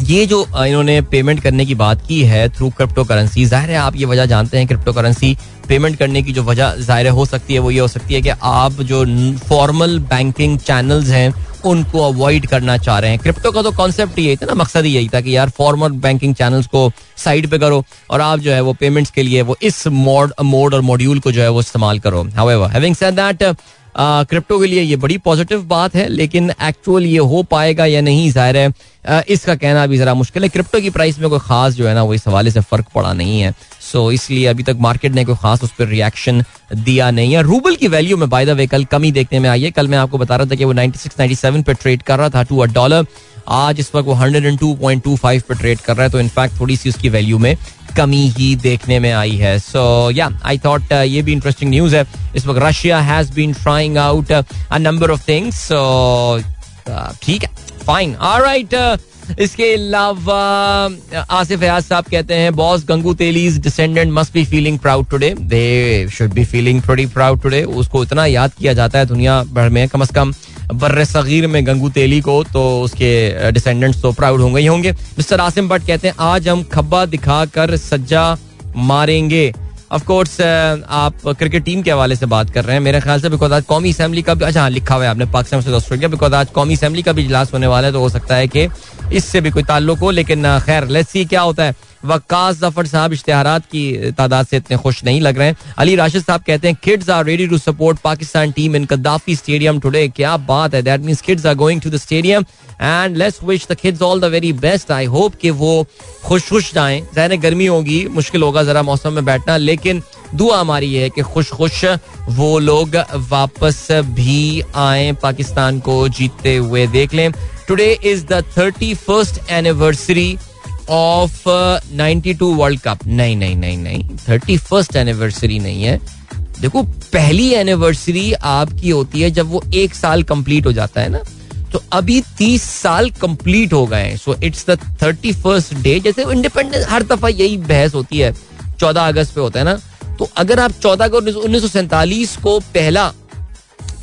ये जो इन्होंने पेमेंट करने की बात की है थ्रू क्रिप्टो करेंसी ज़ाहिर है आप ये वजह जानते हैं क्रिप्टो करेंसी पेमेंट करने की जो वजह ज़ाहिर हो सकती है, वो ये हो सकती है कि आप जो फॉर्मल बैंकिंग चैनल्स हैं, उनको अवॉइड करना चाह रहे हैं। क्रिप्टो का तो कॉन्सेप्ट यही था ना, मकसद यही था कि यार फॉर्मल बैंकिंग चैनल्स को साइड पे करो और आप जो है वो पेमेंट्स के लिए वो इस मोड मोड और मॉड्यूल को जो है वो इस्तेमाल करो। However having said that crypto के लिए ये बड़ी पॉजिटिव बात है, लेकिन एक्चुअल ये हो पाएगा या नहीं ज़ाहिर है इसका कहना भी जरा मुश्किल है। क्रिप्टो की प्राइस में कोई खास जो है ना, वो इस हवाले से फ़र्क पड़ा नहीं है। सो इसलिए अभी तक मार्केट ने कोई खास उस पर रिएक्शन दिया नहीं है। रूबल की वैल्यू में बाय द वे कल कमी देखने में आई है। कल मैं आपको बता रहा था कि वो 96 97 पे ट्रेड कर रहा था टू अ डॉलर आज इस वक्त वो 102.25 पे ट्रेड कर रहा है तो इनफैक्ट थोड़ी सी उसकी वैल्यू में कमी ही देखने में आई है। सो या आई थॉट ये भी इंटरेस्टिंग न्यूज़ है। इस वक्त Russia has been trying out a number of things so ठीक है फाइन ऑलराइट इसके अलावा आसिफ अयाज साहब कहते हैं boss Gangu Teli's descendant must be feeling proud today they should be feeling pretty proud today उसको इतना याद किया जाता है दुनिया भर में कम अज कम। बर्र सगीर में गंगू तेली को तो उसके डिसेंडेंट्स तो प्राउड होंगे ही होंगे। मिस्टर आसिम भट्ट कहते हैं आज हम खब्बा दिखाकर सज्जा मारेंगे। ऑफ़ कोर्स आप क्रिकेट टीम के हवाले से बात कर रहे हैं। मेरे ख्याल से बिकॉज़ आज कौमी असेंबली का भी अच्छा हाँ, लिखा हुआ है आपने पाकिस्तान से ऑस्ट्रेलिया बिकॉज़ आज कौमी असेंबली का भी इजलास होने वाला है तो हो सकता है कि इससे भी कोई ताल्लुक हो लेकिन खैर लेट्स सी क्या होता है। वक्कास ज़फ़र साहब इश्तेहार की तादाद से इतने खुश नहीं लग रहे हैं। अली राशिद साहब कहते हैं kids are ready to support Pakistan team in Gaddafi stadium today क्या बात है that means kids are going to the stadium and let's wish the kids all the very best I hope कि वो खुश खुश जाएँ। जहर गर्मी होगी, मुश्किल होगा जरा मौसम में बैठना, लेकिन दुआ हमारी है कि खुश खुश वो लोग वापस भी आए, पाकिस्तान को जीतते हुए देख लें। Today is the thirty first anniversary of ninety two world cup नहीं नहीं नहीं नहीं. थर्टी फ़र्स्ट एनिवर्सरी नहीं है. देखो, पहली एनिवर्सरी आपकी होती है जब वो एक साल कंप्लीट हो जाता है ना। तो अभी तीस साल कंप्लीट हो गए so it's the thirty first day जैसे इंडिपेंडेंस हर दफ़ा यही बहस होती है। चौदह अगस्त पे होता है ना। तो अगर आप चौदह अगस्त उन्नीस सौ सैंतालीस को पहला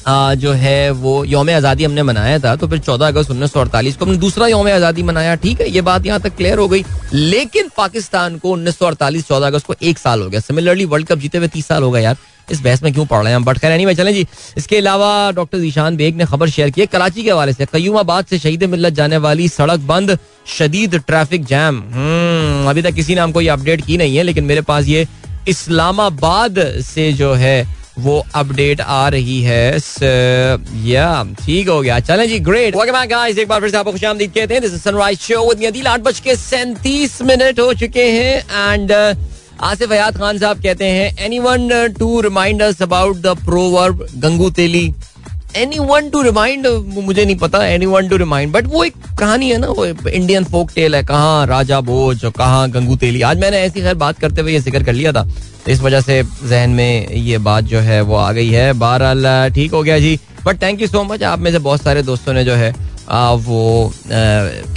जो है वो योम आज़ादी हमने मनाया था तो फिर चौदह अगस्त उन्नीस सौ अड़तालीस को हमने दूसरा योम आज़ादी मनाया ठीक है? ये बात यहाँ तक क्लियर हो गई। लेकिन पाकिस्तान को उन्नीस सौ अड़तालीस चौदह अगस्त को एक साल हो गया। सिमिलरली वर्ल्ड कप जीते हुए तीस साल हो गया यार। इस बहस में क्यों पढ़ रहे हैं बट खैर नहीं चलें जी। इसके अलावा डॉक्टर ईशान बेग ने खबर शेयर की है कराची के हवाले से। कयूमाबाद से शहीद मिलत जाने वाली सड़क बंद शदीद ट्रैफ़िक जैम हम्म, अभी तक किसी ने हमको ये अपडेट की नहीं है लेकिन मेरे पास ये इस्लामाबाद से जो है वो अपडेट आ रही है ठीक हो गया। चलें जी ग्रेट वेलकम बैक गाइस एक बार फिर से आपको खुश आमदीद कहते हैं। This is sunrise show with Nadeel आठ बज के सैंतीस मिनट हो चुके हैं एंड आसिफ हयात खान साहब कहते हैं anyone to remind us about the proverb Gangu Teli? Anyone to remind मुझे नहीं पता anyone to remind but वो एक कहानी है ना वो इंडियन फोक टेल है कहाँ राजा बोझ कहाँ गंगू तेली। आज मैंने ऐसी खैर बात करते हुए ये ज़िक्र कर लिया था इस वजह से जहन में ये बात जो है वो आ गई है। बहरहाल ठीक हो गया जी। But thank you so much आप में से बहुत सारे दोस्तों ने जो है आ, वो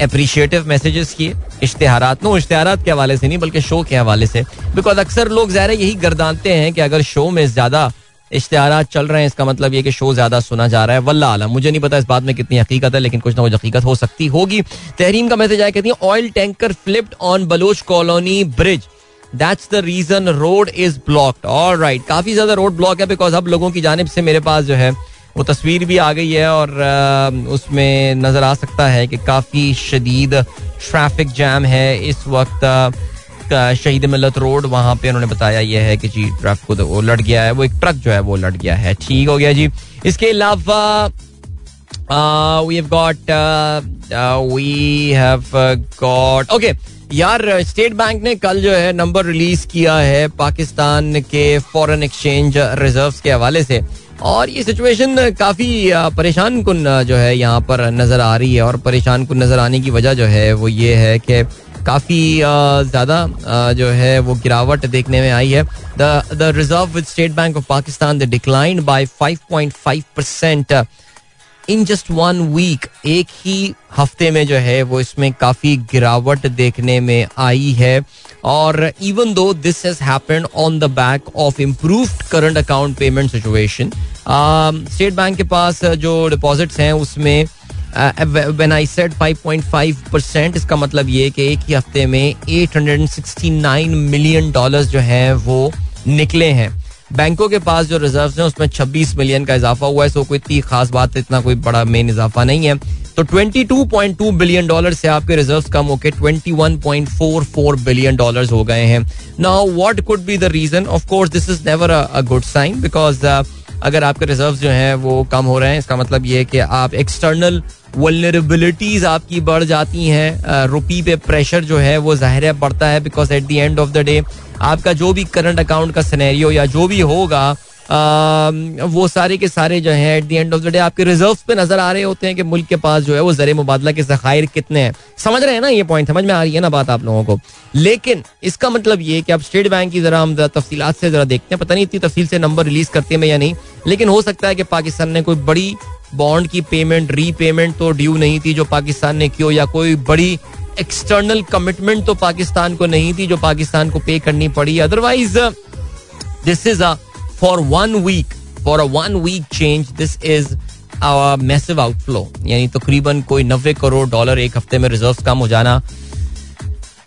अप्रिशिएटिव मैसेजेस किए। इश्तेहारात नो इश्तेहारात के हवाले से नहीं बल्कि शो के हवाले से। बिकॉज़ अक्सर लोग ज़ाहिर यही गर्दानते हैं कि अगर शो में ज़्यादा इश्तेहार चल रहे हैं, इसका मतलब ये कि शो ज़्यादा सुना जा रहा है। वल्ला आलम, मुझे नहीं पता इस बात में कितनी हकीकत है, लेकिन कुछ ना कुछ हकीकत हो सकती होगी। तहरीम का मैसेज आया, कहती है oil tanker flipped on Baloch colony bridge that's the reason road is blocked और राइट काफ़ी ज़्यादा रोड ब्लॉक है बिकॉज़ अब लोगों की जानब से मेरे पास जो है, वो तस्वीर भी आ गई है, और उसमें नज़र आ सकता है कि काफ़ी शदीद ट्रैफ़िक जैम है इस वक्त शहीद मिलत रोड, वहाँ पे उन्होंने बताया यह है कि जी, ट्रक को वो लट गया है, वो एक ट्रक जो है वो लट गया है। ठीक हो गया जी। इसके अलावा we have got we have got okay यार स्टेट बैंक ने कल जो है नंबर रिलीज़ किया है पाकिस्तान के फॉरेन एक्सचेंज रिजर्व्स के हवाले से। और ये सिचुएशन काफ़ी परेशान कुन जो है यहाँ पर नज़र आ रही है। और परेशान कुन नज़र आने की वजह जो है वो ये है कि काफ़ी ज़्यादा जो है, वो गिरावट देखने में आई है। The reserve with State Bank of Pakistan the decline by 5.5 percent in just one week एक ही हफ़्ते में जो है, वो इसमें काफ़ी गिरावट देखने में आई है। और even though this has happened on the back of improve current account payment situation State Bank के पास जो डिपॉजिट्स हैं, उसमें व्हेन आई सेड 5.5 परसेंट इसका मतलब ये कि एक ही हफ़्ते में 869 मिलियन डॉलर्स जो हैं वो निकले हैं। बैंकों के पास जो रिज़र्व हैं, उसमें 26 मिलियन का इजाफा हुआ है सो कोई इतनी खास बात, इतना कोई बड़ा मेन इजाफा नहीं है। तो 22.2 बिलियन डॉलर से आपके रिजर्व्स कम होकर 21.44 बिलियन डॉलर्स हो गए हैं। Now what could be the reason of course this is never a good sign because अगर आपके रिज़र्व जो हैं वो कम हो रहे हैं, इसका मतलब ये कि आप एक्सटर्नल वलनरेबिलिटीज आपकी बढ़ जाती हैं रुपी पे प्रेशर जो है वो ज़ाहिर बढ़ता है because at the end of the day आपका जो भी करंट अकाउंट का सिनेरियो या जो भी होगा वो सारे के सारे जो है at the end of the day आपके रिज़र्व पे नज़र आ रहे होते हैं कि मुल्क के पास जो है वो जर मुबादला के जखायर कितने हैं। समझ रहे हैं ना ये पॉइंट समझ में आ रही है ना बात आप लोगों को? लेकिन इसका मतलब ये कि आप स्टेट बैंक की जरा हम तफसीलात से जरा देखते हैं। पता नहीं इतनी तफसील से नंबर रिलीज़ करते हैं या नहीं, लेकिन हो सकता है कि पाकिस्तान ने कोई बड़ी बॉन्ड की पेमेंट रीपेमेंट तो ड्यू नहीं थी जो पाकिस्तान ने क्यों, या कोई बड़ी एक्सटर्नल कमिटमेंट तो पाकिस्तान को नहीं थी जो पाकिस्तान को पे करनी पड़ी। Otherwise this is a for one week for a one week change this is massive outflow यानी तकरीबन कोई नब्बे करोड़ डॉलर एक हफ़्ते में रिज़र्व कम हो जाना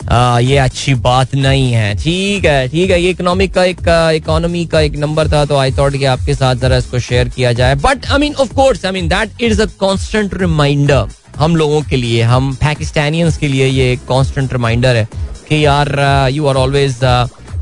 आ, ये अच्छी बात नहीं है। ठीक है ठीक है ये इकोनॉमिक का एक इकोनॉमी का एक नंबर था तो आई थॉट कि आपके साथ जरा इसको शेयर किया जाए। But I mean of course I mean that is a constant reminder हम लोगों के लिए हम पाकिस्तानियंस के लिए ये एक कांस्टेंट रिमाइंडर है कि यार you are always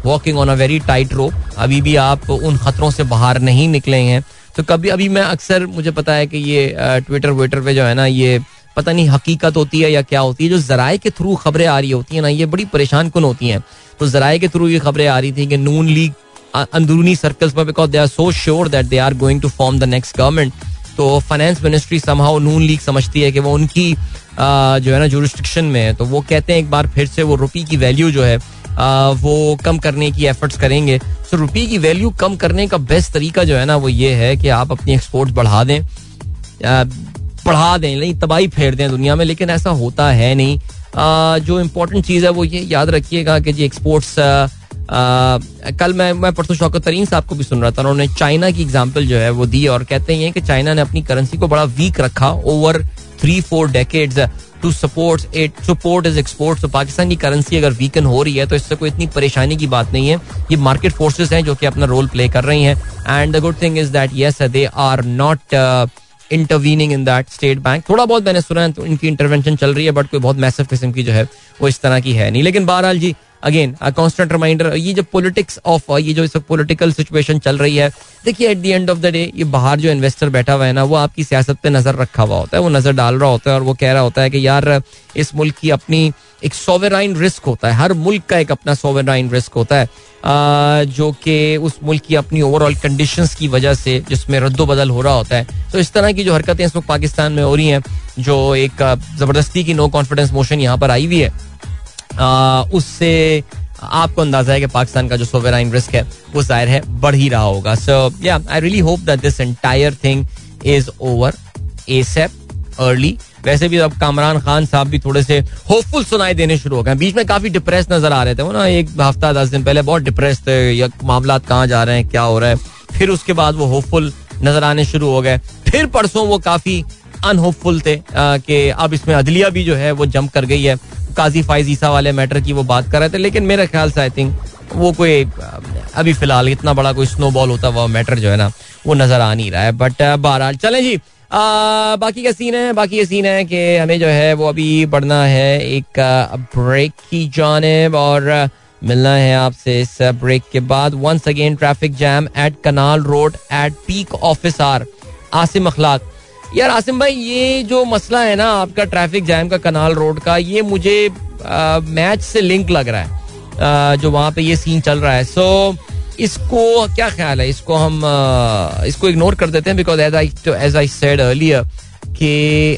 walking on a very tight rope अभी भी आप उन खतरों से बाहर नहीं निकले हैं। तो कभी, अभी मैं अक्सर, मुझे पता है कि ये ट्विटर वेटर पे जो है ना, ये पता नहीं हकीकत होती है या क्या होती है। जो जराए के थ्रू खबरें आ रही होती हैं ना, ये बड़ी परेशान कन होती हैं। तो जराए के थ्रू ये खबरें आ रही थी कि नून लीग अंदरूनी सर्कल्स में because they are so sure that they are going to form the next government तो finance ministry somehow Noon League समझती है कि वो उनकी जो है ना जुरिस्टिक्शन में है। तो वो कहते हैं एक बार फिर से वो रुपी की वैल्यू जो है वो कम करने की एफर्ट्स करेंगे। तो रुपये की वैल्यू कम करने का बेस्ट तरीका जो है ना, वो ये है कि आप अपनी एक्सपोर्ट बढ़ा दें। बढ़ा दें, नहीं, तबाही फेर दें दुनिया में, लेकिन ऐसा होता है नहीं। जो इम्पोर्टेंट चीज़ है, वो ये याद रखिएगा कि जी एक्सपोर्ट्स कल मैं मैं परसों शौकत तरीन साहब को भी सुन रहा था, उन्होंने चाइना की एग्ज़ाम्पल जो है वो दी, और कहते हैं कि चाइना ने अपनी करेंसी को बड़ा वीक रखा over three four decades to support it support is export तो पाकिस्तान की करेंसी अगर वीकन हो रही है तो इससे कोई इतनी परेशानी की बात नहीं है। ये मार्केट फोर्सेज हैं जो कि अपना रोल प्ले कर रही हैं। And the good thing is that yes they are not intervening in that State Bank थोड़ा बहुत मैंने सुना है तो इनकी इंटरवेंशन चल रही है बट कोई बहुत मैसिव किस्म की जो है, वो इस तरह की है नहीं। लेकिन बहरहाल जी अगेन कॉन्स्टेंट रिमाइंडर ये जो पॉलिटिक्स ऑफ़ ये जो इस वक्त पॉलिटिकल सिचुएशन चल रही है देखिए at the end of the day ये बाहर जो इन्वेस्टर बैठा हुआ है ना वो आपकी सियासत पे नज़र रखा हुआ होता है वो नज़र डाल रहा होता है और वो कह रहा होता है कि यार इस मुल्क की अपनी एक सोवेराइन रिस्क होता है हर मुल्क का एक अपना सोवेराइन रिस्क होता है आ, जो कि उस मुल्क की अपनी ओवरऑल कंडीशन की वजह से जिसमें रद्दोबदल हो रहा होता है। तो इस तरह की जो हरकतें इस वक्त पाकिस्तान में हो रही हैं जो एक ज़बरदस्ती की नो कॉन्फिडेंस मोशन यहाँ पर आई हुई है उससे आपको अंदाज़ा है कि पाकिस्तान का जो सोवेराइन रिस्क है, वो ज़ाहिर है बढ़ ही रहा होगा। सो या I really hope that this entire thing is over ASAP early वैसे भी अब कामरान खान साहब भी थोड़े से होपफुल सुनाई देने शुरू हो गए बीच में काफ़ी डिप्रेस नज़र आ रहे थे वो ना, एक हफ़्ता, दस दिन पहले बहुत डिप्रेस थे मामला कहाँ जा रहे हैं, क्या हो रहा है। फिर उसके बाद वो होपफुल नज़र आने शुरू हो गए। फिर परसों वो काफ़ी अनहोपफुल थे कि अब इसमें अदलिया भी जो है वो जंप कर गई है। काजी फाइज ईसा वाले मैटर की वो बात कर रहे थे लेकिन मेरे ख्याल से आई थिंक वो कोई अभी फ़िलहाल इतना बड़ा कोई स्नो बॉल होता हुआ मैटर जो है ना वो नज़र आ नहीं रहा है। बट बहरहाल चलें जी। आ, बाकी का सीन है बाकी ये सीन है कि हमें जो है वो अभी बढ़ना है एक ब्रेक की जानब और मिलना है आपसे इस ब्रेक के बाद। Once again traffic jam at canal road at peak office hour Asim Akhlaq यार आसिम भाई ये जो मसला है ना आपका ट्रैफ़िक जैम का कनाल रोड का ये मुझे मैच से लिंक लग रहा है। आ, जो वहाँ पे ये सीन चल रहा है। सो so, इसको क्या ख्याल है? इसको हम आ, इसको इग्नोर कर देते हैं because as I as I said earlier कि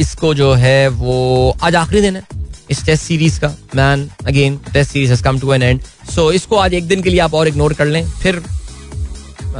इसको जो है वो आज आखिरी दिन है इस टेस्ट सीरीज़ का। Man again test series has come to an end so इसको आज एक दिन के लिए आप और इग्नोर कर लें। फिर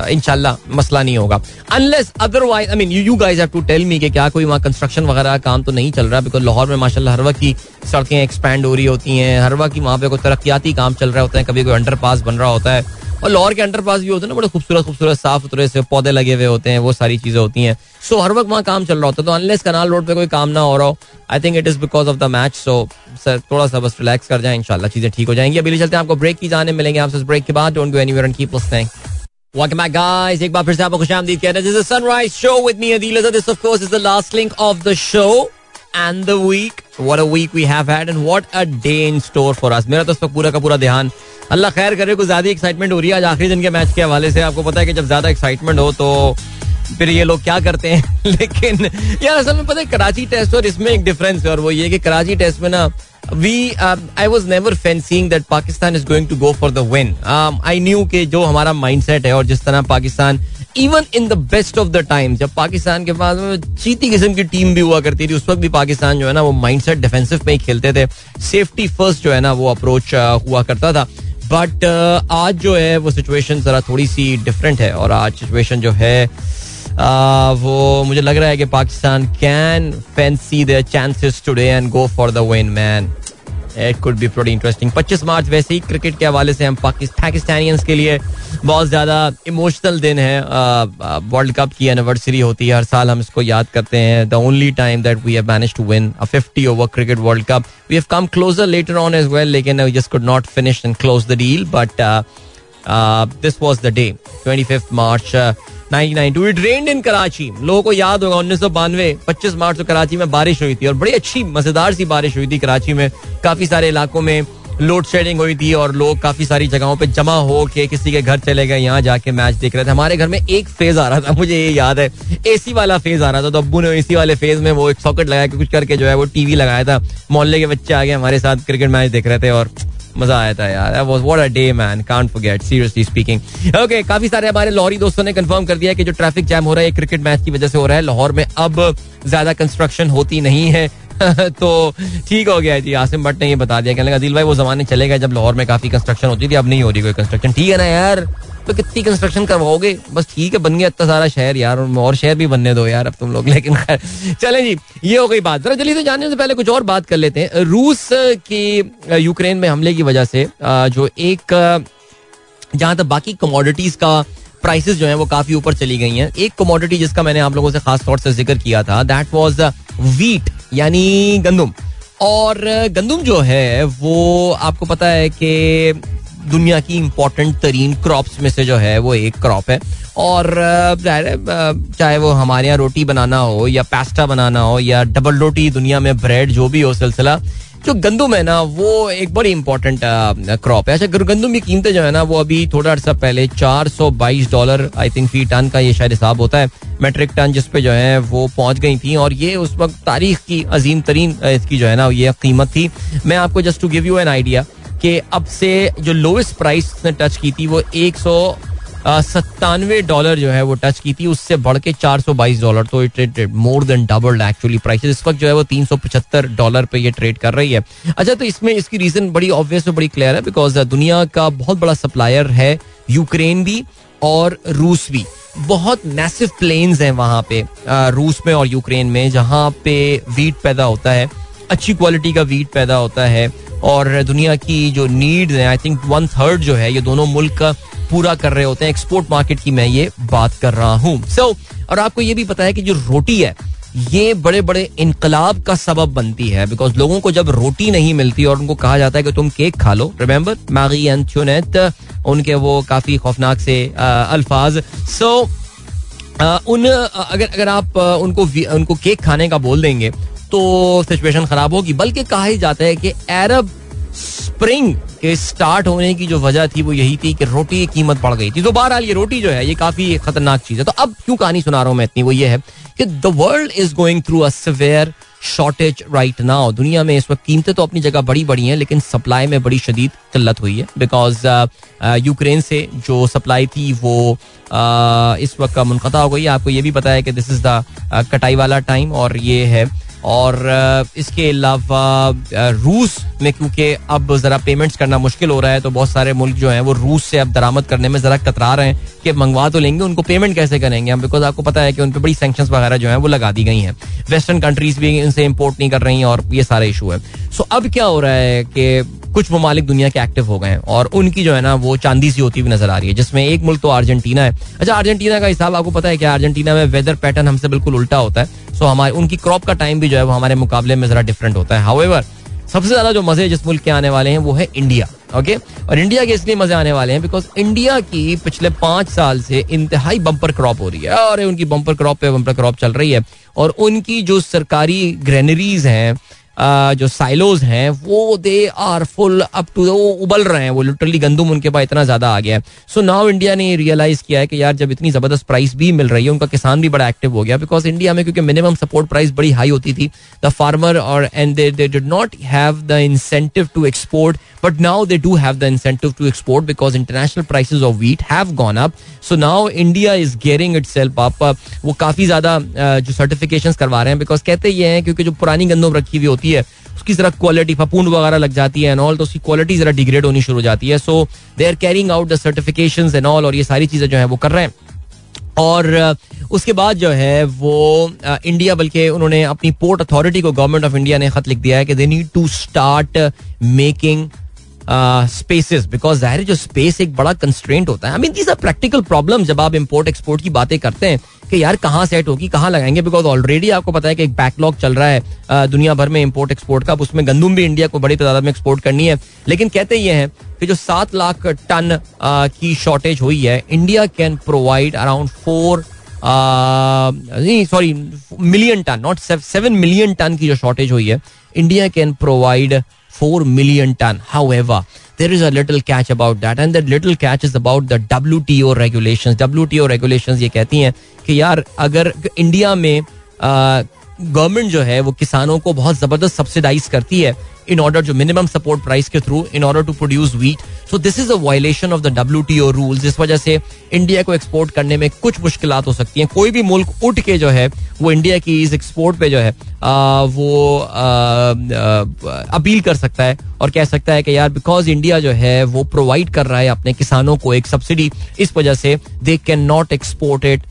इनशाला मसला नहीं होगा। Unless otherwise I mean you guys have to tell me कि क्या कोई वहाँ कंस्ट्रक्शन वगैरह काम तो नहीं चल रहा बिकॉज़ लाहौर में माशाल्लाह हर वक्त की सड़कें एक्सपैंड हो रही होती हैं, हर वक्त की वहाँ पे कोई तरक्याती काम चल रहा होता है, कभी कोई अंडर पास बन रहा होता है। और लाहौर के अंडर पास भी होते हैं ना, बड़े खूबसूरत खूबसूरत साफ़ सुथरे से पौधे लगे हुए होते हैं, वो सारी चीज़ें होती हैं। सो हर वक्त वहाँ काम चल रहा होता है तो अनलेस कनाल रोड पे कोई काम ना हो रहा हो I think it is because of the match so sir थोड़ा सा बस रिलैक्स कर जाए इंशाल्लाह चीज़ें ठीक हो जाएँगी। अभी चलते हैं, आपको ब्रेक की जाने मिलेंगे, आपसे ब्रेक के बाद don't go and keep listening Welcome back, guys. एक बार फिर से आपको खुश आमदीद. This is a sunrise show with me, Adil Azhar. This, of course, is the last link of the show and the week. What a week we have had and what a day in store for us. मेरा तो इस पर पूरा का पूरा ध्यान अल्लाह खैर करे कुछ ज़्यादा एक्साइटमेंट हो रही है आज आखिरी दिन के मैच के हवाले से आपको पता है कि जब ज़्यादा एक्साइटमेंट हो तो फिर ये लोग क्या करते हैं [LAUGHS] लेकिन यार असल में पता है कराची टेस्ट और इसमें एक डिफरेंस है और वो ये कि कराची टेस्ट में ना we I was never fancying that Pakistan is going to go for the win I knew के जो हमारा माइंड सेट है और जिस तरह Pakistan even in the best of the time जब पाकिस्तान के पास चीती किस्म की टीम भी हुआ करती थी उस वक्त भी पाकिस्तान जो है ना वो माइंड सेट डिफेंसिव में ही खेलते थे। सेफ्टी फ़र्स्ट जो है ना वो अप्रोच uh, हुआ करता था। बट uh, आज जो है वो सिचुएशन जरा थोड़ी सी डिफरेंट है और आज सिचुएशन जो है वो मुझे लग रहा है कि Pakistan can fancy the chances today and go for the win man it could be pretty interesting 25 March वैसे ही क्रिकेट के हवाले से हम पाकिस्तानियंस के लिए बहुत ज़्यादा इमोशनल दिन है। वर्ल्ड कप की एनिवर्सरी होती है। हर साल हम इसको याद करते हैं। The only time that we have manage to win a 50 over cricket world cup we have come closer later on as well लेकिन we just could not finish and close the deal but this was the day 25 March 1992 it in Karachi. लोगों को याद होगा, उन्नीस सौ बानवे, पच्चीस मार्च को कराची में बारिश हुई थी और बड़ी अच्छी, मज़ेदार सी बारिश हुई थी कराची में। काफ़ी सारे इलाकों में लोड शेडिंग हुई थी और लोग काफ़ी सारी जगहों पे जमा हो के किसी के घर चले गए, यहाँ जाके मैच देख रहे थे। हमारे घर में एक फ़ेज़ आ रहा था, मुझे ये याद है। एसी वाला फ़ेज़ आ रहा था तो अब्बू ने एसी वाले फ़ेज़ में वो एक सॉकेट लगाया कुछ करके जो है वो टीवी लगाया था। मोहल्ले के बच्चे आ गए हमारे साथ क्रिकेट मैच देख रहे थे और मज़ा आया था यार। What a day man can't forget seriously speaking okay काफ़ी सारे हमारे लाहौरी दोस्तों ने कंफर्म कर दिया कि जो ट्रैफ़िक जैम हो रहा है क्रिकेट मैच की वजह से हो रहा है। लाहौर में अब ज़्यादा कंस्ट्रक्शन होती नहीं है। [LAUGHS] तो ठीक हो गया जी, आसिम भट्ट ने ये बता दिया। कहने लगा दिल भाई, वो जमाने चले गए जब लाहौर में काफ़ी कंस्ट्रक्शन होती थी, अब नहीं हो रही कोई कंस्ट्रक्शन ठीक है ना यार? तो कितनी कंस्ट्रक्शन करवाओगे? बस ठीक है, बन गया इतना सारा शहर यार, और शहर भी बनने दो यार अब तुम लोग, लेकिन चले जी, ये हो गई बात। जरा जल्दी से जानने से पहले कुछ और बात कर लेते हैं। रूस की यूक्रेन में हमले की वजह से जो एक जहाँ तक बाकी कमोडिटीज का प्राइसेस जो है वो काफ़ी ऊपर चली गई हैं। एक कमोडिटी जिसका मैंने आप लोगों से खास तौर से ज़िक्र किया था दैट वाज वीट यानी गंदुम। और गंदुम जो है, वो आपको पता है कि दुनिया की इंपॉर्टेंट तरीन क्रॉप्स में से जो है, वो एक क्रॉप है। और चाहे वो हमारे यहाँ रोटी बनाना हो या पास्ता बनाना हो या डबल रोटी दुनिया में ब्रेड जो भी हो सिलसिला, जो गंदुम है ना, वो एक बड़ी इंपॉर्टेंट क्रॉप है। अच्छा गंदुम की कीमतें जो है ना, वो अभी थोड़ा अर्सा पहले 422 डॉलर आई थिंक फ़ी टन का ये शायद हिसाब होता है। मेट्रिक टन जिस पे जो है, वो पहुँच गई थी। और ये उस वक्त तारीख की अजीम तरीन इसकी जो है ना, ये कीमत थी। मैं आपको just to give you an idea कि अब से जो लोवेस्ट प्राइस ने टच की थी, वो एक सौ सत्तानवे डॉलर जो है वो टच की थी, उससे बढ़ के चार सौ बाईस डॉलर तो it more than doubled actually price इस वक्त जो है वो तीन सौ पचहत्तर डॉलर पे ये ट्रेड कर रही है। अच्छा तो इसमें इसकी रीजन बड़ी ऑब्वियस और बड़ी क्लियर है बिकॉज़ दुनिया का बहुत बड़ा सप्लायर है यूक्रेन भी और रूस भी। बहुत मैसिव प्लेन्स हैं वहाँ पे रूस में और यूक्रेन में, जहाँ पे वीट पैदा होता है, अच्छी क्वालिटी का वीट पैदा होता है। और दुनिया की जो नीड्स हैं आई थिंक वन थर्ड जो है ये दोनों मुल्क पूरा कर रहे होते हैं एक्सपोर्ट मार्केट की मैं ये बात कर रहा हूँ। सो so, और आपको ये भी पता है कि जो रोटी है ये बड़े बड़े इनकलाब का सबब बनती है बिकॉज़ लोगों को जब रोटी नहीं मिलती और उनको कहा जाता है कि तुम केक खा लो रिमेम्बर मैगी एंड उनके वो काफ़ी खौफनाक से अल्फाज। सो so, उन अगर अगर आप उनको उनको केक खाने का बोल देंगे तो सिचुएशन खराब होगी बल्कि कहा ही जाता है कि अरब स्प्रिंग के स्टार्ट होने की जो वजह थी वो यही थी कि रोटी की कीमत बढ़ गई थी। तो बहरहाल ये रोटी जो है ये काफ़ी खतरनाक चीज़ है। तो अब क्यों कहानी सुना रहा हूँ मैं इतनी? वो ये है कि the world is going through a shortage right now दुनिया में इस वक्त कीमतें तो अपनी जगह बड़ी बड़ी हैं लेकिन सप्लाई में बड़ी शदीद किल्लत हुई है। बिकॉज़ यूक्रेन से जो सप्लाई थी वो uh, इस वक्त मुनता हो गई आपको ये भी पता है कि दिस इज़ द कटाई वाला टाइम और ये है और इसके अलावा रूस में क्योंकि अब ज़रा पेमेंट्स करना मुश्किल हो रहा है तो बहुत सारे मुल्क जो हैं वो रूस से अब दरामद करने में ज़रा कतरा रहे हैं कि मंगवा तो लेंगे, उनको पेमेंट कैसे करेंगे हम? बिकॉज़ आपको पता है कि उन पर बड़ी सेंक्शन वगैरह जो है वो लगा दी गई हैं। वेस्टर्न कंट्रीज़ भी इनसे इम्पोर्ट नहीं कर रही और ये सारा इशू है। सो अब क्या हो रहा है कि कुछ ममालिक दुनिया के एक्टिव हो गए हैं और उनकी जो है ना, वो चांदी सी होती हुई नज़र आ रही है, जिसमें एक मुल्क तो अर्जेंटीना है। अच्छा अर्जेंटीना का हिसाब आपको पता है कि अर्जेंटीना में वेदर पैटर्न हमसे बिल्कुल उल्टा होता है सो हमारे, उनकी क्रॉप का टाइम भी जो है वो हमारे मुकाबले में जरा डिफरेंट होता है। हाउएवर सबसे ज़्यादा जो मज़े जिस मुल्क के आने वाले हैं वो है इंडिया ओके और इंडिया के इसलिए मज़े आने वाले हैं बिकॉज़ इंडिया की पिछले पाँच साल से इंतहाई बम्पर क्रॉप हो रही है। और उनकी बम्पर क्रॉप पे बम्पर क्रॉप चल रही है और उनकी जो सरकारी ग्रेनरीज हैं जो साइलोज हैं, वो they are full up to वो उबल रहे हैं, वो लिटरली गंदुम उनके पास इतना ज़्यादा आ गया है। सो नाउ इंडिया ने रियलाइज़ किया है कि यार जब इतनी ज़बरदस्त प्राइस भी मिल रही है, उनका किसान भी बड़ा एक्टिव हो गया। बिकॉज़ इंडिया में क्योंकि मिनिमम सपोर्ट प्राइस बड़ी हाई होती थी द फार्मर और and they they did not have the incentive to export but now they do have the incentive to export because international prices of wheat have gone up so now India is gearing itself up वो काफ़ी ज़्यादा जो certification करवा रहे हैं because कहते ये हैं क्योंकि जो पुरानी गंदम रखी हुई होती है, उसकी जरा क्वालिटी फपूंड वगैरह लग जाती है एंड ऑल तो उसकी क्वालिटी जरा डिग्रेड होनी शुरू हो जाती है। So they are carrying out the certification and all और ये सारी चीज़ें जो है वो कर रहे हैं। और उसके बाद जो है वो इंडिया बल्कि उन्होंने अपनी पोर्ट अथॉरिटी को गवर्नमेंट ऑफ़ इंडिया ने खत लिख दिया है कि they need to start making spaces because ज़ाहिर जो स्पेस एक बड़ा कंस्ट्रेंट होता है। I mean these are practical problem जब आप इम्पोर्ट एक्सपोर्ट की बातें करते हैं कि यार कहाँ सेट होगी, कहाँ लगाएँगे बिकॉज़ ऑलरेडी आपको पता है कि एक बैकलॉग चल रहा है दुनिया भर में इम्पोर्ट एक्सपोर्ट का उसमें गंदुम भी इंडिया को बड़ी तादाद में एक्सपोर्ट करनी है। लेकिन कहते ये हैं कि जो सात लाख टन की शॉर्टेज हुई है India can provide around four sorry million ton not seven million ton की जो शॉर्टेज हुई है India can provide four million ton however there is a little catch about that and little catch is about the W T O regulation W T O regulation ये कहती हैं कि यार, अगर इंडिया में uh, गवर्नमेंट जो है, वो किसानों को बहुत ज़बरदस्त सब्सिडाइज करती है इन ऑर्डर जो मिनिमम सपोर्ट प्राइस के through in order to produce wheat so this is a violation of the W T O rules इस वजह से इंडिया को एक्सपोर्ट करने में कुछ मुश्किल हो सकती हैं कोई भी मुल्क उठ के जो है वो इंडिया की इस एक्सपोर्ट पे जो है आ, वो अपील कर सकता है और कह सकता है कि यार बिकॉज़ इंडिया जो है वो प्रोवाइड कर रहा है अपने किसानों को एक सब्सिडी इस वजह से they can not export it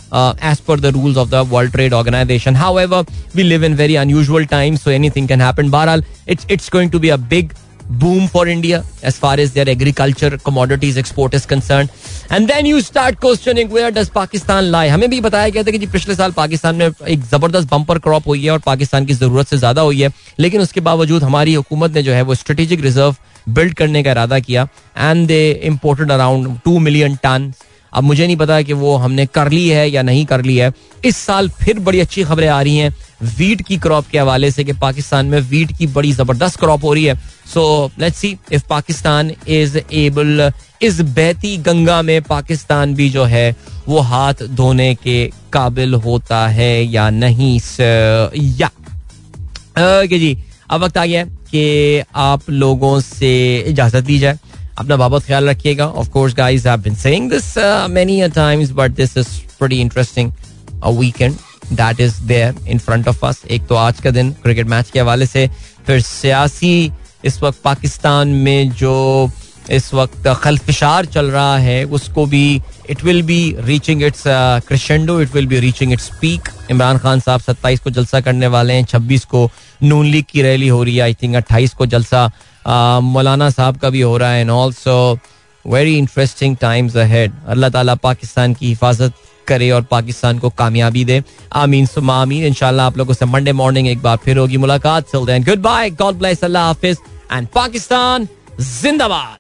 as per the rules of the world trade organization however we live in very unusual time so anything can happen बहरहाल it's it's going to be a big boom for India as far as their agriculture, commodities export is concerned. And then you start questioning where does Pakistan lie. हमें भी बताया गया था कि जी पिछले साल पाकिस्तान में एक ज़बरदस्त बम्पर क्रॉप हुई है और पाकिस्तान की ज़रूरत से ज़्यादा हुई है लेकिन उसके बावजूद हमारी हुकूमत ने जो है वो स्ट्रेटेजिक रिज़र्व बिल्ड करने का इरादा किया and they imported around two million ton अब मुझे नहीं पता कि वो हमने कर ली है या नहीं कर ली है। इस साल फिर बड़ी अच्छी खबरें आ रही हैं। वीट की क्रॉप के हवाले से कि पाकिस्तान में वीट की बड़ी ज़बरदस्त क्रॉप हो रही है। So let's see if Pakistan is able इस बहती गंगा में पाकिस्तान भी जो है, वो हाथ धोने के काबिल होता है या नहीं या। जी, अब वक्त आ गया कि आप लोगों से इजाज़त दी जाए। अपना बाबत ख्याल रखिएगा। Of course guys I have been saying this many a times but this is pretty interesting a weekend that is there in front of us एक तो आज का दिन क्रिकेट मैच के हवाले से, फिर सियासी इस वक्त पाकिस्तान में जो इस वक्त खलफिशार चल रहा है, उसको भी it will be reaching its crescendo it will be reaching its peak Imran Khan साहब सत्ताईस को जलसा करने वाले हैं, छब्बीस को नून लीग की रैली हो रही है आई थिंक अट्ठाईस को जलसा मौलाना साहब का भी हो रहा है and also very interesting times ahead अल्लाह ताला पाकिस्तान की हिफाजत करे और पाकिस्तान को कामयाबी दे। आमीन सुमा आमीन। इंशाल्लाह आप लोगों से मंडे मॉर्निंग एक बार फिर होगी मुलाकात। गुड बाय गॉड ब्लेस अल्लाह हाफिज. एंड पाकिस्तान जिंदाबाद.